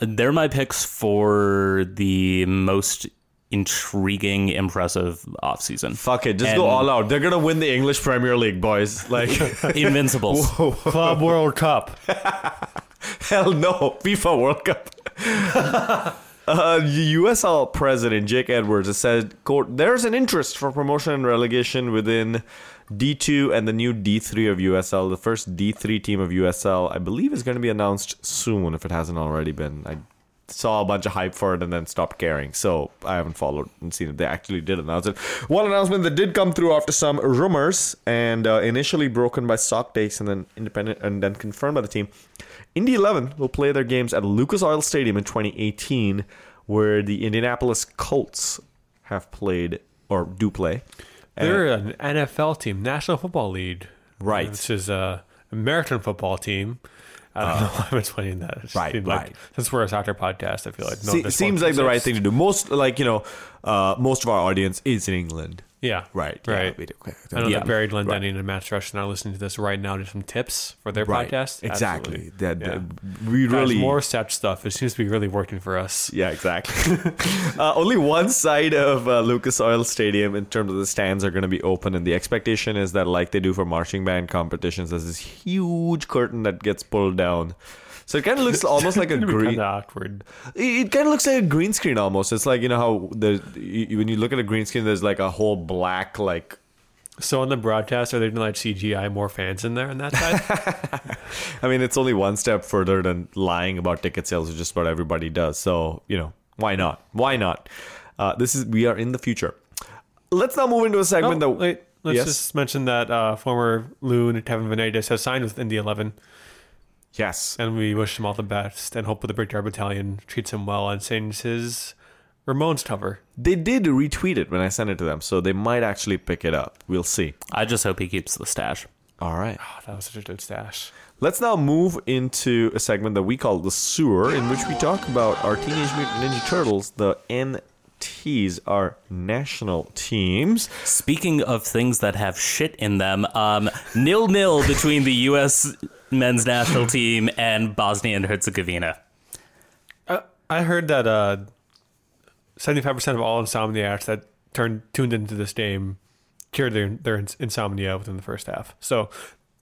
They're my picks for the most intriguing, impressive offseason. Fuck it, just And- go all out. They're gonna win the English Premier League, boys. (laughs) Like Invincibles. (laughs) Club World Cup. (laughs) hell no, FIFA World Cup. Uh, USL president Jake Edwards has said, "quote There's an interest for promotion and relegation within D2 and the new D3 of USL. The first D3 team of USL, I believe, is going to be announced soon if it hasn't already been. I saw a bunch of hype for it and then stopped caring, so I haven't followed and seen it. They actually did announce it. One announcement that did come through after some rumors and uh, initially broken by SocTakes and then independent and then confirmed by the team. Indy 11 will play their games at Lucas Oil Stadium in 2018, where the Indianapolis Colts have played or do play. They're an NFL team, National Football League. Right. Which is a American football team. I don't know (laughs) why I'm explaining that. It just right, like- right. since we're a soccer podcast, I feel like no, Se- seems like the right thing to do. Most like you know, uh, most of our audience is in England. Yeah. Right. yeah, Right. we do. Okay. I know Yeah. that Barry Glendenning Right. and Matt Rush are listening to this right now. Just some tips for their Right. podcast. Exactly. That, Yeah. we Guys, really more such stuff. It seems to be really working for us. Yeah, exactly. (laughs) uh, only one side of uh, Lucas Oil Stadium, in terms of the stands, are going to be open, and the expectation is that, like they do for marching band competitions, there's this huge curtain that gets pulled down. So it kind of looks almost like a (laughs) green. awkward. It, kind of looks like a green screen almost. It's like you know how the when you look at a green screen, there's like a whole black like. So on the broadcast, are they to like CGI more fans in there on that side? (laughs) I mean, it's only one step further than lying about ticket sales, which is what everybody does. So you know, why not? Why not? Uh, this is we are in the future. Let's now move into a Oh, segment that wait, let's Yes? just mention that uh, former Loon Kevin Venegas has signed with Indy 11, yes, and we wish him all the best and hope the Brickyard Battalion treats him well and sings his Ramones cover. They did retweet it when I sent it to them, so they might actually pick it up. We'll see. I just hope he keeps the stash. All right. Oh, that was such a good stash. Let's now move into a segment that we call the sewer, in which we talk about our Teenage Mutant Ninja Turtles, the NTs, our national teams. Speaking of things that have shit in them, um, nil nil between the U.S. men's national team and Bosnia and Herzegovina. Uh, I heard that uh, 75% of all insomniacs that turned tuned into this game cured their, their insomnia within the first half. So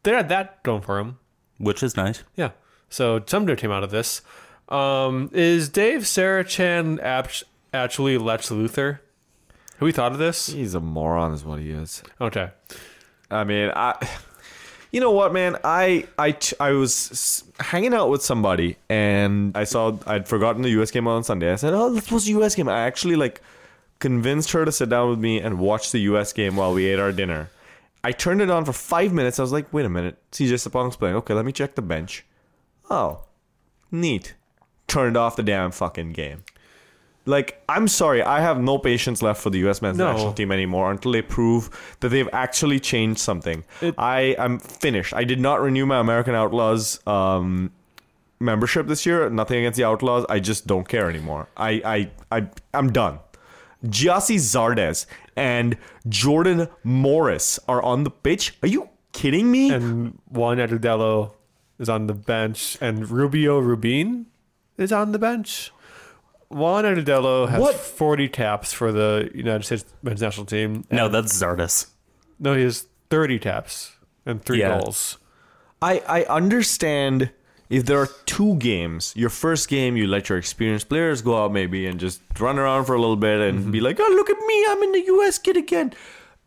they had that going for them. Which is nice. Yeah. So some good came out of this. Um, is Dave Sarachan apt- actually Lex Luthor? Who we thought of this? He's a moron, is what he is. Okay. I mean, I. (sighs) You know what, man? I, I, I was hanging out with somebody and I saw I'd forgotten the U.S. game on Sunday. I said, "Oh, let's watch the U.S. game." I actually like convinced her to sit down with me and watch the U.S. game while we ate our dinner. I turned it on for five minutes. I was like, wait a minute, CJ Sapong's playing. Okay, let me check the bench. Oh, neat. Turned off the damn fucking game. Like, I'm sorry, I have no patience left for the U.S. men's No. national team anymore until they prove that they've actually changed something. It- I am finished. I did not renew my American Outlaws um, membership this year. Nothing against the Outlaws. I just don't care anymore. I, I, I, I'm done. Gyasi Zardes and Jordan Morris are on the pitch. Are you kidding me? and Juan Agudelo is on the bench, and Rubio Rubin is on the bench. Juan Agudelo has What? 40 taps for the United States men's national team. No, that's Zardes. No, he has 30 taps and three Yeah. goals. I, I understand if there are two games, your first game, you let your experienced players go out maybe and just run around for a little bit and be like, oh, look at me, I'm in the US kid again.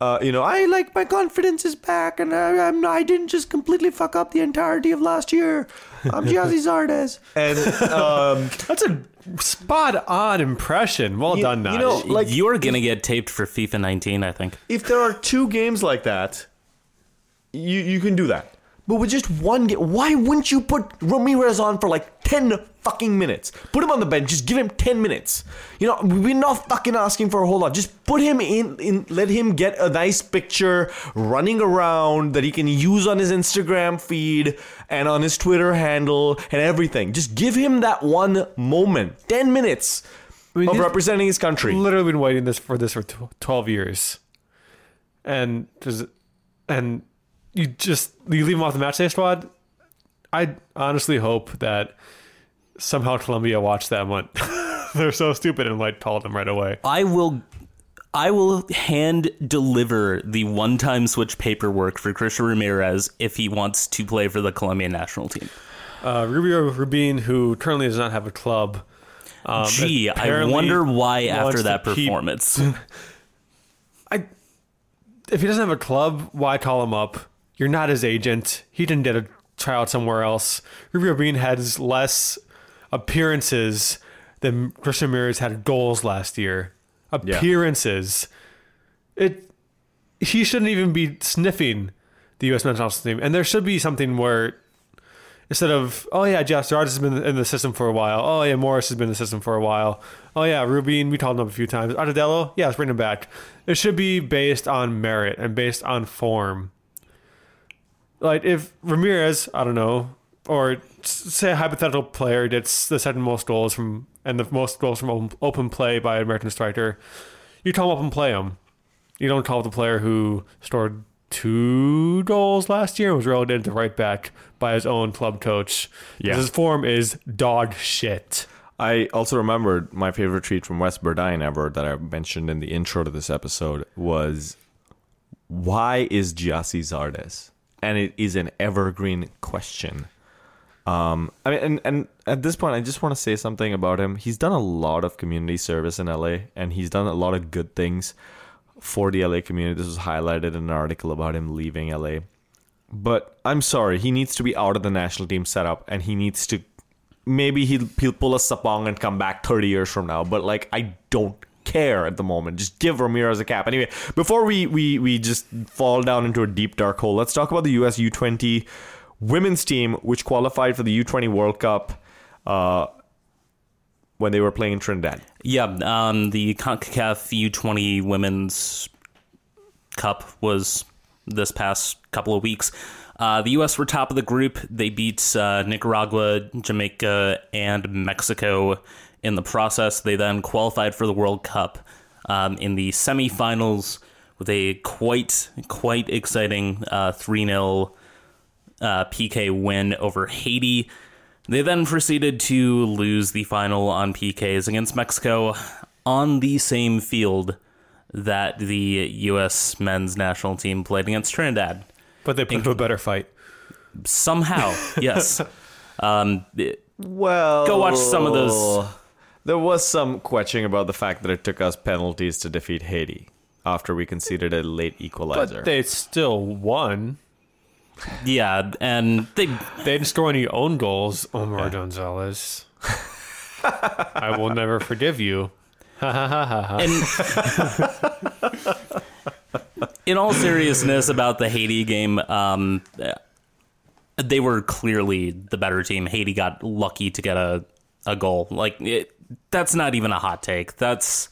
Uh, you know, I like my confidence is back and I, I'm I didn't just completely fuck up the entirety of last year. I'm Jazzy (laughs) Zardes. And um, (laughs) That's a spot on impression. Well You- done, you know, like- You're gonna get taped for FIFA 19, I think. if there are two games like that, you you can do that. But with just one game, why wouldn't you put Ramirez on for like ten fucking minutes? Put him on the bench. Just give him ten minutes. You know, we're not fucking asking for a whole lot. Just put him in. In let him get a nice picture running around that he can use on his Instagram feed and on his Twitter handle and everything. Just give him that one moment, ten minutes mean, of representing his country. literally been waiting this for this for 12 years. And and you just you leave him off the matchday squad. I honestly hope that somehow Colombia watched that and went (laughs) they're so stupid and like called them right away. I will I will hand deliver the one time switch paperwork for Christian Ramirez if he wants to play for the Colombian national team. Uh, Rubio Rubin, who currently does not have a club. Um, Gee, I wonder why after that keep- performance. (laughs) I if he doesn't have a club, why call him up? You're not his agent. He didn't get a tryout somewhere else. Rubio Bean has less appearances than Christian Ramirez had goals last year. Yeah. Appearances. It he shouldn't even be sniffing the U.S. men's national team, and there should be something where instead of oh yeah, Jeff Zardes has been in the system for a while. Oh yeah, Morris has been in the system for a while. Oh yeah, Rubin, we called him up a few times. Agudelo, yeah, let's bring him back. It should be based on merit and based on form. Like if Ramirez, I don't know, or say a hypothetical player gets the second most goals from and the most goals from open, play by an American striker, you call him up and play him. You don't call up the player who scored two goals last year and was relegated to right back by his own club coach. Yeah. His form is dog shit. I also remembered my favorite tweet from Wes Burdine ever that I mentioned in the intro to this episode was why is Gyasi Zardes? And it is an evergreen question. Um, I mean, and, and at this point, I just want to say something about him. He's done a lot of community service in LA, and he's done a lot of good things for the LA community. This was highlighted in an article about him leaving LA. But I'm sorry, he needs to be out of the national team setup, and he needs to maybe he'll he'll pull a sapong and come back 30 years from now. But like, I don't care at the moment. Just give Ramirez a cap. Anyway, before we we we just fall down into a deep dark hole, let's talk about the US U20 women's team, which qualified for the U20 World Cup. Uh, when they were playing in Trinidad. Yeah, um, the CONCACAF U20 Women's Cup was this past couple of weeks. Uh, the U.S. were top of the group. They beat uh, Nicaragua, Jamaica, and Mexico in the process. They then qualified for the World Cup um, in the semifinals with a quite quite exciting three 0 uh, PK win over Haiti. They then proceeded to lose the final on PKs against Mexico on the same field that the U.S. men's national team played against Trinidad. But they put up a better fight. Somehow, (laughs) yes. Um, it- Well, Go watch some of those. There was some questioning about the fact that it took us penalties to defeat Haiti after we conceded a late equalizer. But they still won. Yeah, and they They didn't score any own goals, Omar Gonzalez. I will never forgive you. and in all seriousness about the Haiti game, um, they were clearly the better team. Haiti got lucky to get a, a goal. Like it, that's not even a hot take. That's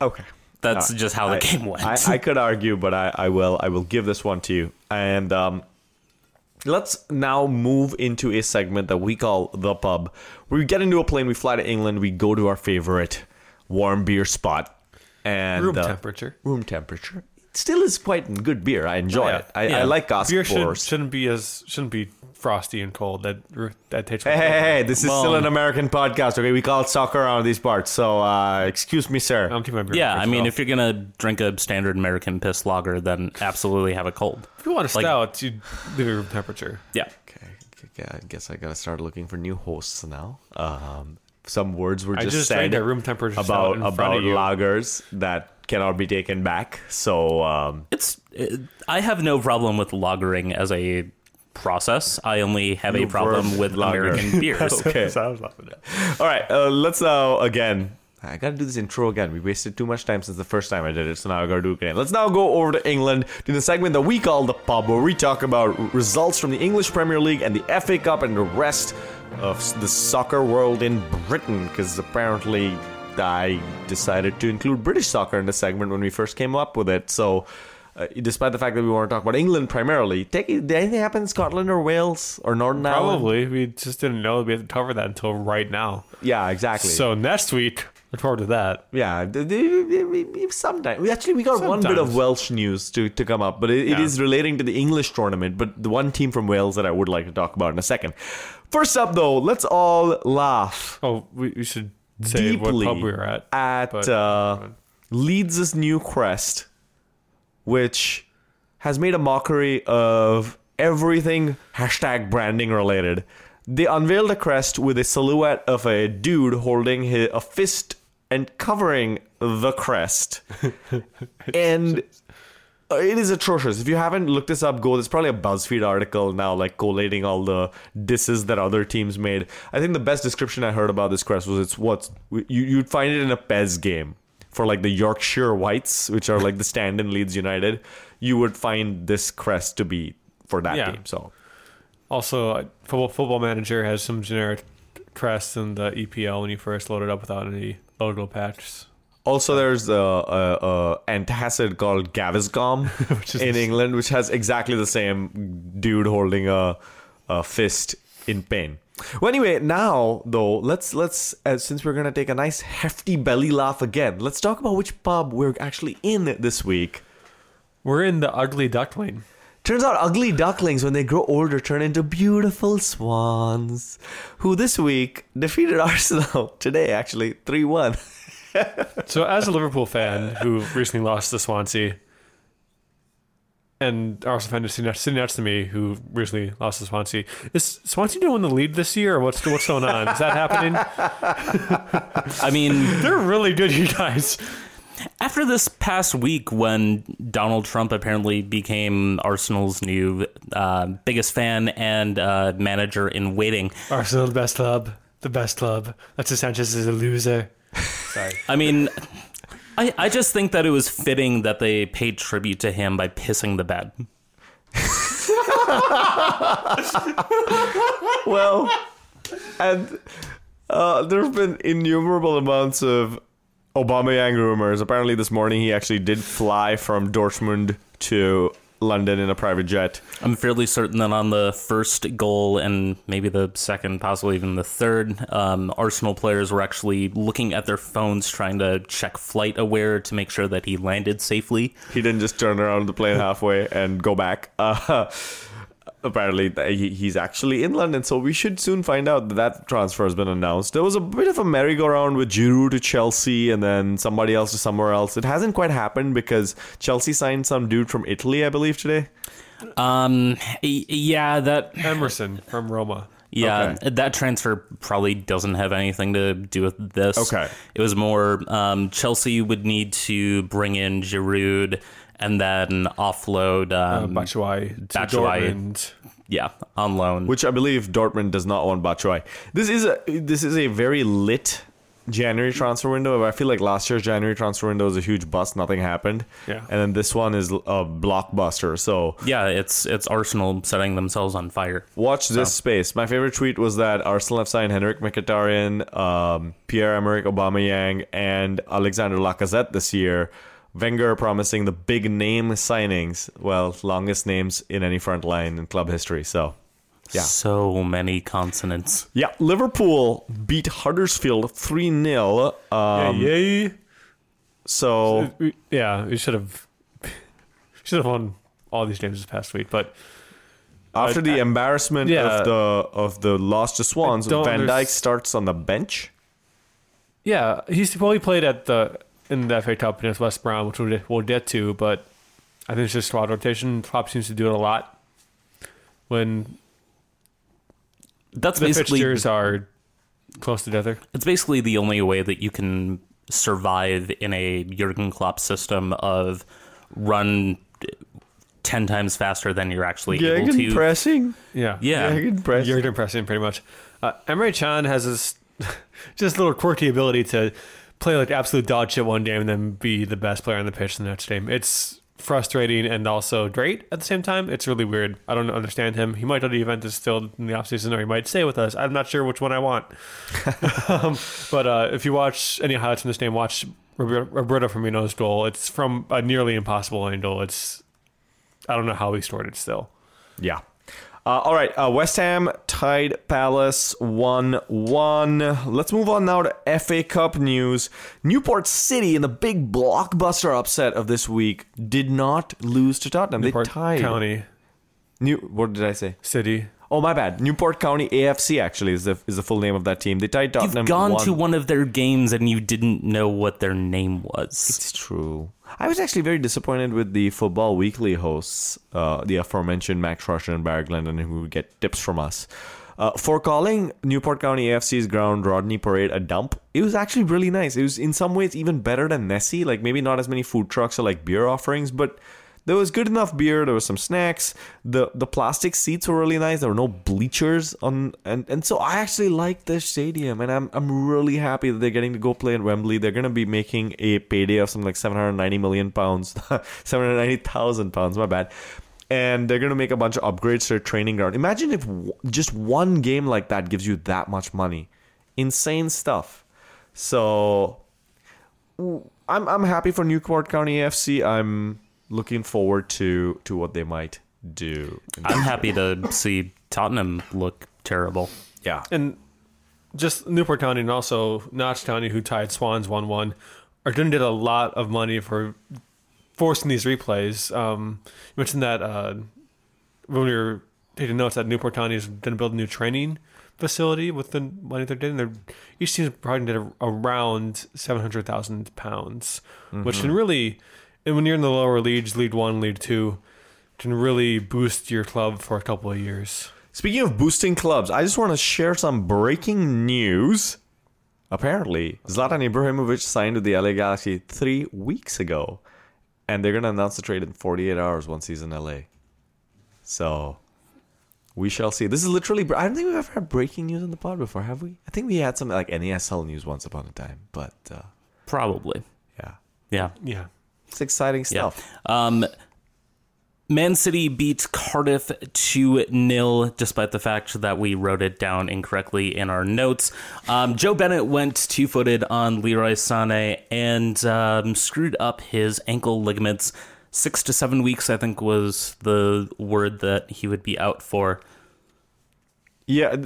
Okay. that's Uh, just how the I- game went. I, I could argue, but I, I will I will give this one to you. And um, let's now move into a segment that we call the pub. We get into a plane, we fly to England, we go to our favorite warm beer spot, and Room uh, temperature. Room temperature. It still is quite good beer. I enjoy Yeah. it. I, Yeah. I like Gosk Beer should, shouldn't be as shouldn't be frosty and cold. That that tastes. Hey, hey, hey, hey, this is Well- still an American podcast, okay? We call it soccer around these parts, so uh, excuse me, sir. I'm keeping my beer. yeah, I mean, if you're gonna drink a standard American piss lager, then absolutely have a cold. if you want a like- stout, you leave it room temperature. Yeah. Okay, okay, I guess I gotta start looking for new hosts now. Um, some words were I just, just said drank a room temperature about in front about of you. lagers that cannot be taken back. So um, It's. It, I have no problem with lagering as a process. I only have a problem with lager. American (laughs) beers. Okay. So I was laughing at. all right, uh, let's now again. I gotta do this intro again. We wasted too much time since the first time I did it, so now I gotta do it again. Let's now go over to England to the segment that we call the pub, where we talk about results from the English Premier League and the FA Cup and the rest of the soccer world in Britain. Because apparently, I decided to include British soccer in the segment when we first came up with it. So, uh, despite the fact that we want to talk about England primarily, take did anything happen in Scotland or Wales or Northern Ireland? Probably we just didn't know we had to cover that until right now. Yeah, exactly. So next week, look forward to that. Yeah, sometimes. We actually we got one bit of Welsh news to, to come up, but it, it Yeah. is relating to the English tournament. But the one team from Wales that I would like to talk about in a second. First up, though, let's all laugh Oh, we, we should say what deeply pub we were at. at but- uh, Leeds' new crest, which has made a mockery of everything hashtag branding related. They unveiled a crest with a silhouette of a dude holding hi a fist and covering the crest. (laughs) and uh, it is atrocious. If you haven't looked this up, go. There's probably a BuzzFeed article now, like collating all the disses that other teams made. I think the best description I heard about this crest was it's what you you'd find it in a PES game for like the Yorkshire Whites, which are like the stand-in Leeds United. You would find this crest to be for that Yeah. team. So Also, uh, football football manager has some generic crest in the EPL when you first load it up without any logo patches. Also, there's a, a, a antacid called Gaviscon (laughs) is in England, which has exactly the same dude holding a, a fist in pain. Well, anyway, now though, let's let's uh, since we're gonna take a nice hefty belly laugh again, let's talk about which pub we're actually in this week. We're in the ugly duckling. Turns out ugly ducklings, when they grow older, turn into beautiful swans, who this week defeated (laughs) Arsenal today, actually three one. (laughs) So, as a Liverpool fan who recently lost to Swansea, and Arsenal fan just sitting next, sitting next to me who recently lost to Swansea, is Swansea doing the lead this year, or what's what's going on? Is that happening? (laughs) I mean, They're really good, you guys. after this past week when Donald Trump apparently became Arsenal's new uh, biggest fan and uh, manager in waiting, Arsenal, the best club, the best club. Alexis Sanchez is a loser. Sorry. I mean, I, I just think that it was fitting that they paid tribute to him by pissing the bed. well, and uh, there have been innumerable amounts of Aubameyang rumors. Apparently, this morning he actually did fly from Dortmund to London in a private jet. I'm fairly certain that on the first goal and maybe the second, possibly even the third, um, Arsenal players were actually looking at their phones trying to check FlightAware to make sure that he landed safely. He didn't just turn around the plane halfway and go back. Uh, (laughs) apparently, he's actually in London, so we should soon find out that that transfer has been announced. There was a bit of a merry-go-round with Giroud to Chelsea and then somebody else to somewhere else. It hasn't quite happened because Chelsea signed some dude from Italy, I believe, today. Um, yeah, that Emerson from Roma. Yeah, Okay. that transfer probably doesn't have anything to do with this. Okay. It was more um, Chelsea would need to bring in Giroud and then offload Uh, um, Batshuayi to Batshuayi. Dortmund. yeah, on loan. which I believe Dortmund does not want Batshuayi. This is a this is a very lit January transfer window. I feel like last year's January transfer window was a huge bust. Nothing happened. Yeah. And then this one is a blockbuster. So Yeah, it's it's Arsenal setting themselves on fire. watch this space. My favorite tweet was that Arsenal have signed Henrikh Mkhitaryan, um, Pierre-Emerick Aubameyang, and Alexander Lacazette this year. Wenger promising the big name signings. Well, longest names in any front line in club history. So, yeah. So many consonants. Yeah, Liverpool beat Huddersfield 3 0. Um, Yay! So, yeah, we should have (laughs) should have won all these games this past week, but after the embarrassment yeah. of the of the loss to Swans, Van Dijk starts on the bench. yeah, he's well, he played at the in the FA Cup against West Brom, which we'll, we'll get to, but I think it's just squad rotation. Klopp seems to do it a lot when That's the basically fixtures are close together. it's basically the only way that you can survive in a Jurgen Klopp system of run ten times faster than you're actually able to. pressing. Yeah, Yeah. Gegenpressing. You're impressing pretty much. Uh, Emre Can has this (laughs) just little quirky ability to play like absolute dog shit one game and then be the best player on the pitch the next game. It's frustrating and also great at the same time. It's really weird. I don't understand him. He might go to Juventus still in the offseason or he might stay with us. I'm not sure which one I want. (laughs) um, but uh, if you watch any highlights from this game, watch Roberto Roberto Firmino's goal. It's from a nearly impossible angle. It's I don't know how he scored it still. Yeah. Uh, all right. Uh, West Ham tied Palace 1 1. Let's move on now to FA Cup news. Newport City, in the big blockbuster upset of this week, did not lose to Tottenham. Newport they tied. County New, what did I say? City. Oh, my bad. Newport County AFC, actually, is the, is the full name of that team. They tied Tottenham. You've gone 1. to one of their games and you didn't know what their name was. It's true. I was actually very disappointed with the Football Weekly hosts, uh, the aforementioned Max Rushden and Barry Glendon, who get tips from us. Uh, for calling Newport County AFC's ground Rodney Parade a dump, it was actually really nice. It was in some ways even better than Nessie. Like maybe not as many food trucks or like beer offerings, but there was good enough beer. There was some snacks. the The plastic seats were really nice. There were no bleachers on, and and so I actually like this stadium, and I'm I'm really happy that they're getting to go play at Wembley. They're gonna be making a payday of something like 790 million pounds, (laughs) 790 thousand pounds. My bad. And they're gonna make a bunch of upgrades to their training ground. Imagine if w- just one game like that gives you that much money. Insane stuff. So I'm I'm happy for Newport County AFC. I'm looking forward to to what they might do. I'm happy to see Tottenham look terrible. yeah. and just Newport County and also Notts County, who tied Swans one one, are going to get a lot of money for forcing these replays. Um, you mentioned that uh, when we were taking notes that Newport County is going to build a new training facility with the money they're getting. They're, each team is probably going to get around seven hundred thousand pounds, which can really, and when you're in the lower leagues, League One, League Two, can really boost your club for a couple of years. Speaking of boosting clubs, I just want to share some breaking news. Apparently, Zlatan Ibrahimovic signed with the LA Galaxy three weeks ago, and they're going to announce the trade in 48 hours once he's in LA. So, we shall see. This is literally. I don't think we've ever had breaking news on the pod before, have we? I think we had some like NASL news once upon a time, but uh, Probably. yeah, Yeah. Yeah. It's exciting Yeah. stuff. Um, Man City beat Cardiff 2 0, despite the fact that we wrote it down incorrectly in our notes. Um, Joe Bennett went two footed on Leroy Sané and um, screwed up his ankle ligaments. Six to seven weeks, I think, was the word that he would be out for. Yeah,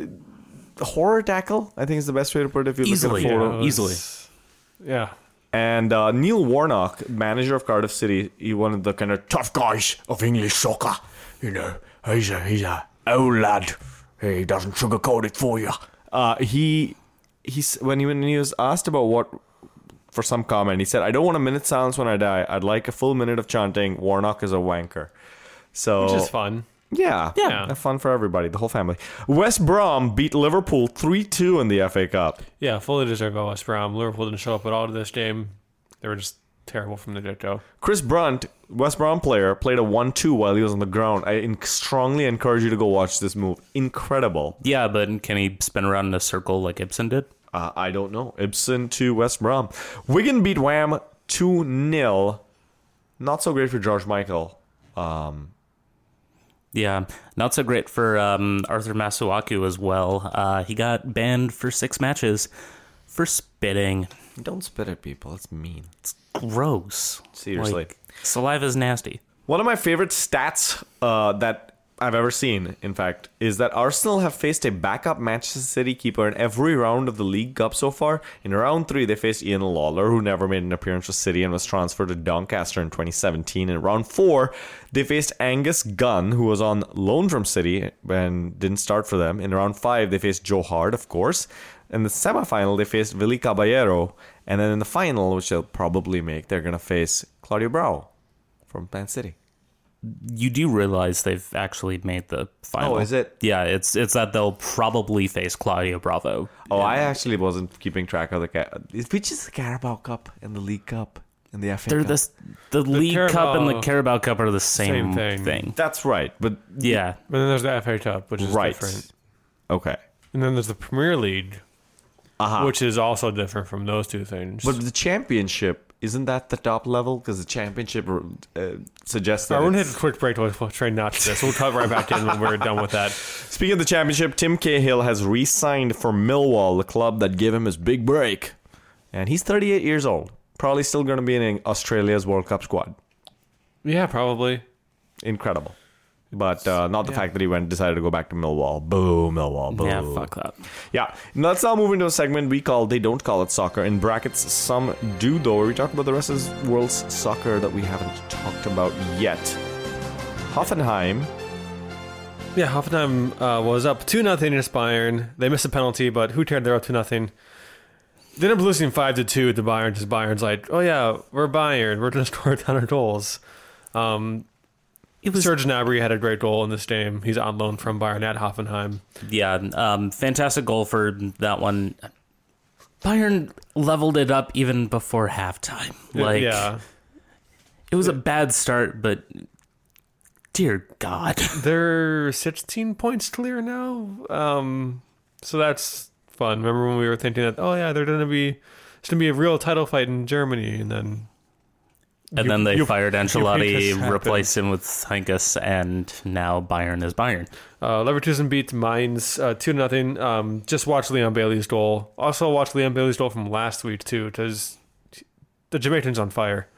the horror tackle. I think is the best way to put it. If you Easily, look at a yeah. photo. it was- easily. Yeah. And uh, Neil Warnock, manager of Cardiff City, he one of the kind of tough guys of English soccer. You know, he's a he's a old lad. He doesn't sugarcoat it for you. Uh, he he's when he when he was asked about what for some comment, he said, "I don't want a minute silence when I die. I'd like a full minute of chanting. Warnock is a wanker." So Which is fun. Yeah, Yeah. have fun for everybody, the whole family. West Brom beat Liverpool three two in the FA Cup. Yeah, fully deserved by West Brom. Liverpool didn't show up at all to this game. They were just terrible from the get go. Chris Brunt, West Brom player, played a 1 2 while he was on the ground. I in- strongly encourage you to go watch this move. Incredible. Yeah, but can he spin around in a circle like Ibsen did? Uh, I don't know. Ibsen to West Brom. Wigan beat Wham 2 0. Not so great for George Michael. Um, Yeah, not so great for um, Arthur Masuaku as well. Uh, he got banned for six matches for spitting. don't spit at people. It's mean. It's gross. Seriously. Like, saliva's nasty. One of my favorite stats uh, that I've ever seen, in fact, is that Arsenal have faced a backup Manchester City keeper in every round of the League Cup so far. In round three, they faced Ian Lawlor, who never made an appearance for City and was transferred to Doncaster in 2017. In round four, they faced Angus Gunn, who was on loan from City and didn't start for them. In round five, they faced Joe Hart, of course. In the semifinal, they faced Willy Caballero. And then in the final, which they'll probably make, they're going to face Claudio Bravo from Man City. You do realize they've actually made the final. Oh, is it? Yeah, it's it's that they'll probably face Claudio Bravo. Oh, I actually wasn't keeping track of the ca- which is the Carabao Cup and the League Cup and the FA They're Cup. the the, League Cup and the Carabao- Carabao Cup are the same, Same thing. thing. That's right, but Yeah, But then there's the FA Cup, which is right. different. Okay. And then there's the Premier League, Uh-huh. which is also different from those two things. but the championship isn't that the top level because the championship uh, suggests that. I want to hit a quick break to we'll train not to this. We'll cut right back in when we're done with that. (laughs) Speaking of the championship, Tim Cahill has re-signed for Millwall, the club that gave him his big break, and he's 38 years old. Probably still going to be in Australia's World Cup squad. Yeah, probably. Incredible. But uh, not the fact that he went decided to go back to Millwall. Boo, Millwall. Boo. yeah, fuck that. Yeah, now let's now move into a segment we call They Don't Call It Soccer. In brackets, some do though, where we talk about the rest of the world's soccer that we haven't talked about yet. Hoffenheim, Yeah, Hoffenheim uh, was up 2 nothing against Bayern. They missed a penalty, but who cared? They're up 2 nothing. They ended up losing 5 to 2 to Bayern because Bayern's like, oh yeah, we're Bayern. We're to (laughs) score a ton of goals. Um, It was Serge Gnabry had a great goal in this game. He's on loan from Bayern at Hoffenheim. yeah, um, fantastic goal for that one. Bayern leveled it up even before halftime. Like yeah. it was a bad start, but dear God, (laughs) They're 16 points clear now. Um, so that's fun. Remember when we were thinking that, oh yeah, they're going to be, it's going to be a real title fight in Germany. And then and You- then they you- fired Ancelotti, replaced him with Heynckes, and now Bayern is Bayern. Uh, Leverkusen beat Mainz uh, two to nothing. Um, just watch Leon Bailey's goal. Also watch Leon Bailey's goal from last week too, because the Jamaican's on fire.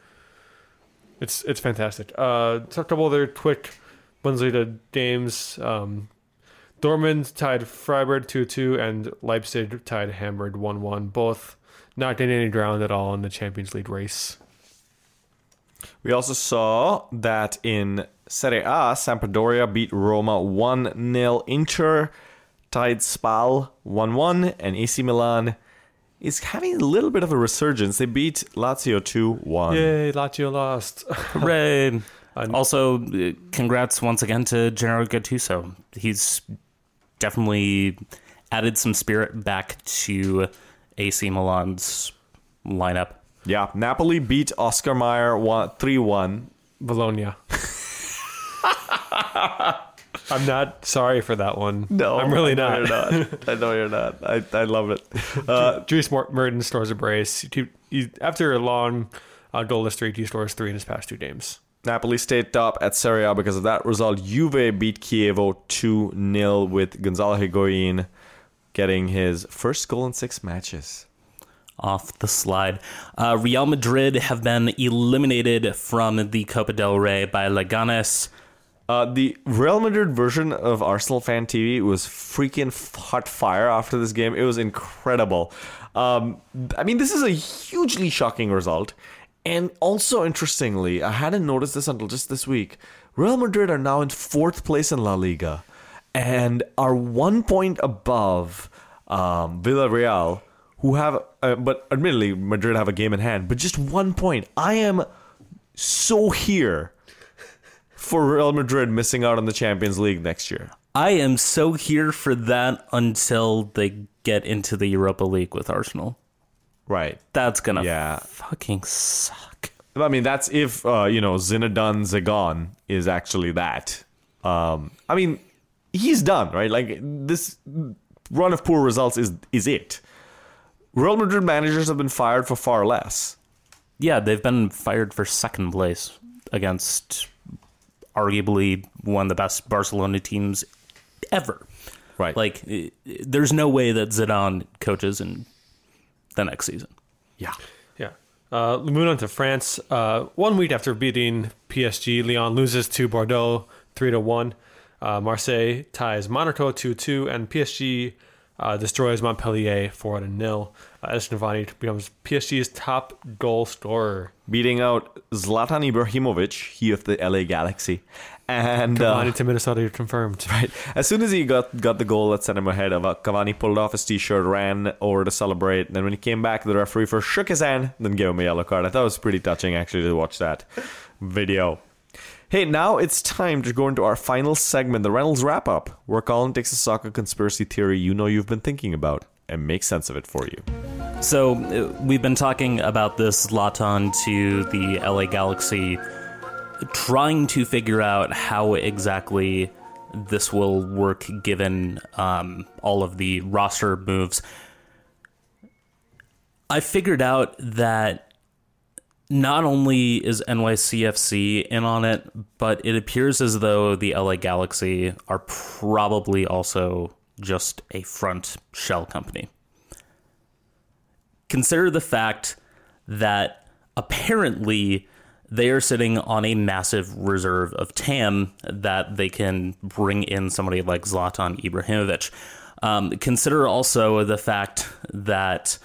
It's it's fantastic. Uh, a couple other quick Bundesliga games. Um, Dortmund tied Freiburg two two, and Leipzig tied Hamburg one one. Both not getting any ground at all in the Champions League race. We also saw that in Serie A, Sampdoria beat Roma 1 0. Inter tied Spal 1 1, and AC Milan is having a little bit of a resurgence. They beat Lazio 2 1. Yay, Lazio lost. (laughs) Hooray! And- also, uh, congrats once again to Gennaro Gattuso. He's definitely added some spirit back to AC Milan's lineup. Yeah, Napoli beat Oscar Mayer 3 1. Bologna. (laughs) I'm not sorry for that one. No, I'm really not. Not. (laughs) I know you're not. I, I love it. Uh, Dries Mer- Mertens scores a brace. He, he, after a long uh, goalless streak, he scores three in his past two games. Napoli stayed top at Serie A because of that result. Juve beat Chievo 2 0 with Gonzalo Higuain getting his first goal in six matches. Off the slide. Uh, Real Madrid have been eliminated from the Copa del Rey by Leganes. Uh, the Real Madrid version of Arsenal Fan TV was freaking hot fire after this game. It was incredible. Um, I mean, this is a hugely shocking result. And also, interestingly, I hadn't noticed this until just this week. Real Madrid are now in fourth place in La Liga and are one point above um, Villarreal, who have, uh, but admittedly, Madrid have a game in hand, but just one point. I am so here for Real Madrid missing out on the Champions League next year. I am so here for that until they get into the Europa League with Arsenal. Right. That's gonna Yeah. fucking suck. I mean, that's if uh, you know Zinedine Zagon is actually that. Um, I mean, he's done right. Like this run of poor results is is it. Real Madrid managers have been fired for far less. Yeah, they've been fired for second place against arguably one of the best Barcelona teams ever. Right. Like, there's no way that Zidane coaches in the next season. yeah. Yeah. Uh, moving on to France. Uh, one week after beating PSG, Lyon loses to Bordeaux three to one. Uh, Marseille ties Monaco two two, and PSG uh, destroys Montpellier four to nil. Uh, Edson Cavani becomes PSG's top goal scorer. Beating out Zlatan Ibrahimovic, he of the LA Galaxy. And uh, Cavani to Minnesota confirmed. (laughs) Right. As soon as he got got the goal that sent him ahead, uh, Cavani pulled off his t-shirt, ran over to celebrate. Then when he came back, the referee first shook his hand, then gave him a yellow card. I thought it was pretty touching actually to watch that video. Hey, now it's time to go into our final segment, the Reynolds wrap up, where Colin takes a soccer conspiracy theory you know you've been thinking about and makes sense of it for you. So uh, we've been talking about this Zlatan to the LA Galaxy, trying to figure out how exactly this will work given um, all of the roster moves. I figured out that not only is NYCFC in on it, but it appears as though the LA Galaxy are probably also just a front shell company consider the fact that apparently they are sitting on a massive reserve of TAM that they can bring in somebody like Zlatan Ibrahimovic. Um, consider also the fact that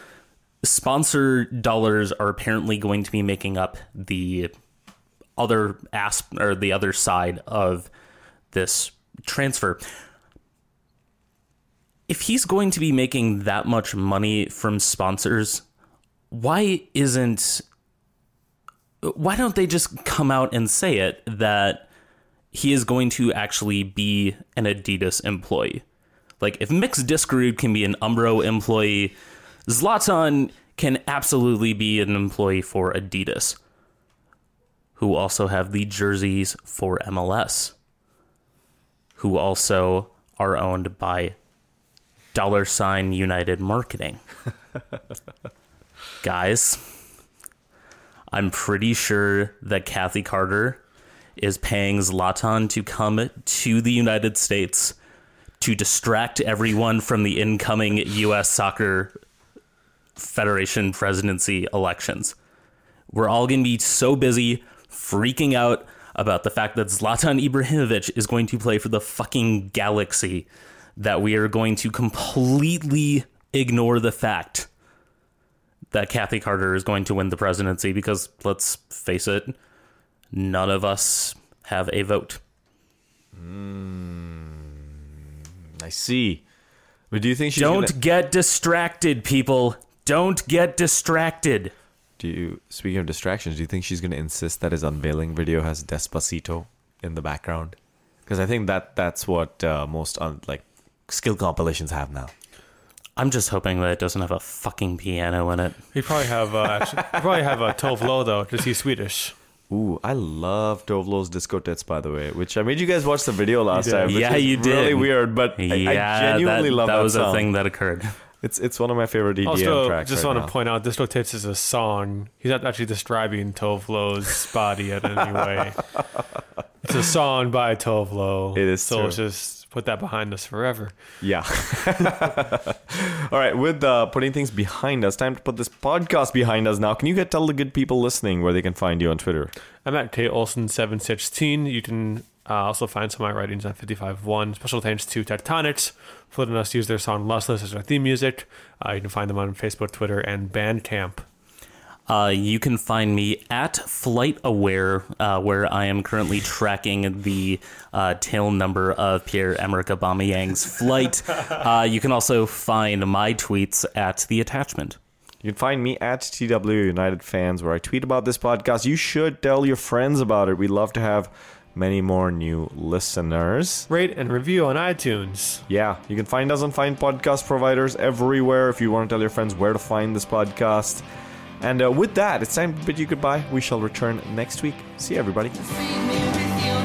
sponsor dollars are apparently going to be making up the other asp- or the other side of this transfer if he's going to be making that much money from sponsors, why isn't why don't they just come out and say it that he is going to actually be an Adidas employee? Like if Mix Diskerud can be an Umbro employee, Zlatan can absolutely be an employee for Adidas, who also have the jerseys for MLS, who also are owned by dollar sign United Marketing. (laughs) Guys, I'm pretty sure that Kathy Carter is paying Zlatan to come to the United States to distract everyone from the incoming U.S. Soccer Federation presidency elections. We're all going to be so busy freaking out about the fact that Zlatan Ibrahimovic is going to play for the fucking Galaxy that we are going to completely ignore the fact that Kathy Carter is going to win the presidency because let's face it, none of us have a vote. Hmm, I see. But do you think she's Don't gonna- get distracted, people. Don't get distracted. Do you speaking of distractions, do you think she's going to insist that his unveiling video has Despacito in the background? Because I think that that's what uh, most un, like skill compilations have now. I'm just hoping that it doesn't have a fucking piano in it. He'd probably have uh, (laughs) actually, he'd probably have a Tove Lo though, because he's Swedish. Ooh, I love Tove Lo's disco tits, by the way, which I made you guys watch the video last time. Yeah, is you Really did. Really weird, but I, yeah, I genuinely that, love that, that was song. a thing that occurred. It's it's one of my favorite EDM Also, tracks. just right want now. to point out, Disco Tits is a song. He's not actually describing Tove Lo's body in any way. (laughs) It's a song by Tove Lo. It is So true. just put that behind us forever. Yeah. (laughs) All right, with uh, putting things behind us, time to put this podcast behind us now. Can you get tell the good people listening where they can find you on Twitter? I'm at K Olson seven sixteen. You can uh, also find some of my writings on fifty five one. Special thanks to Tectonics for letting us use their song "Lustless" as our theme music. Uh, you can find them on Facebook, Twitter, and Bandcamp. Uh, you can find me at FlightAware, uh, where I am currently tracking the uh, tail number of Pierre Emerick Aubameyang's flight. (laughs) Uh, you can also find my tweets at the attachment. You can find me at TW United Fans, where I tweet about this podcast. You should tell your friends about it. We'd love to have many more new listeners. Rate and review on iTunes. Yeah, you can find us on fine podcast providers everywhere if you want to tell your friends where to find this podcast. And uh, with that, it's time to bid you goodbye. We shall return next week. See you, everybody. Feed me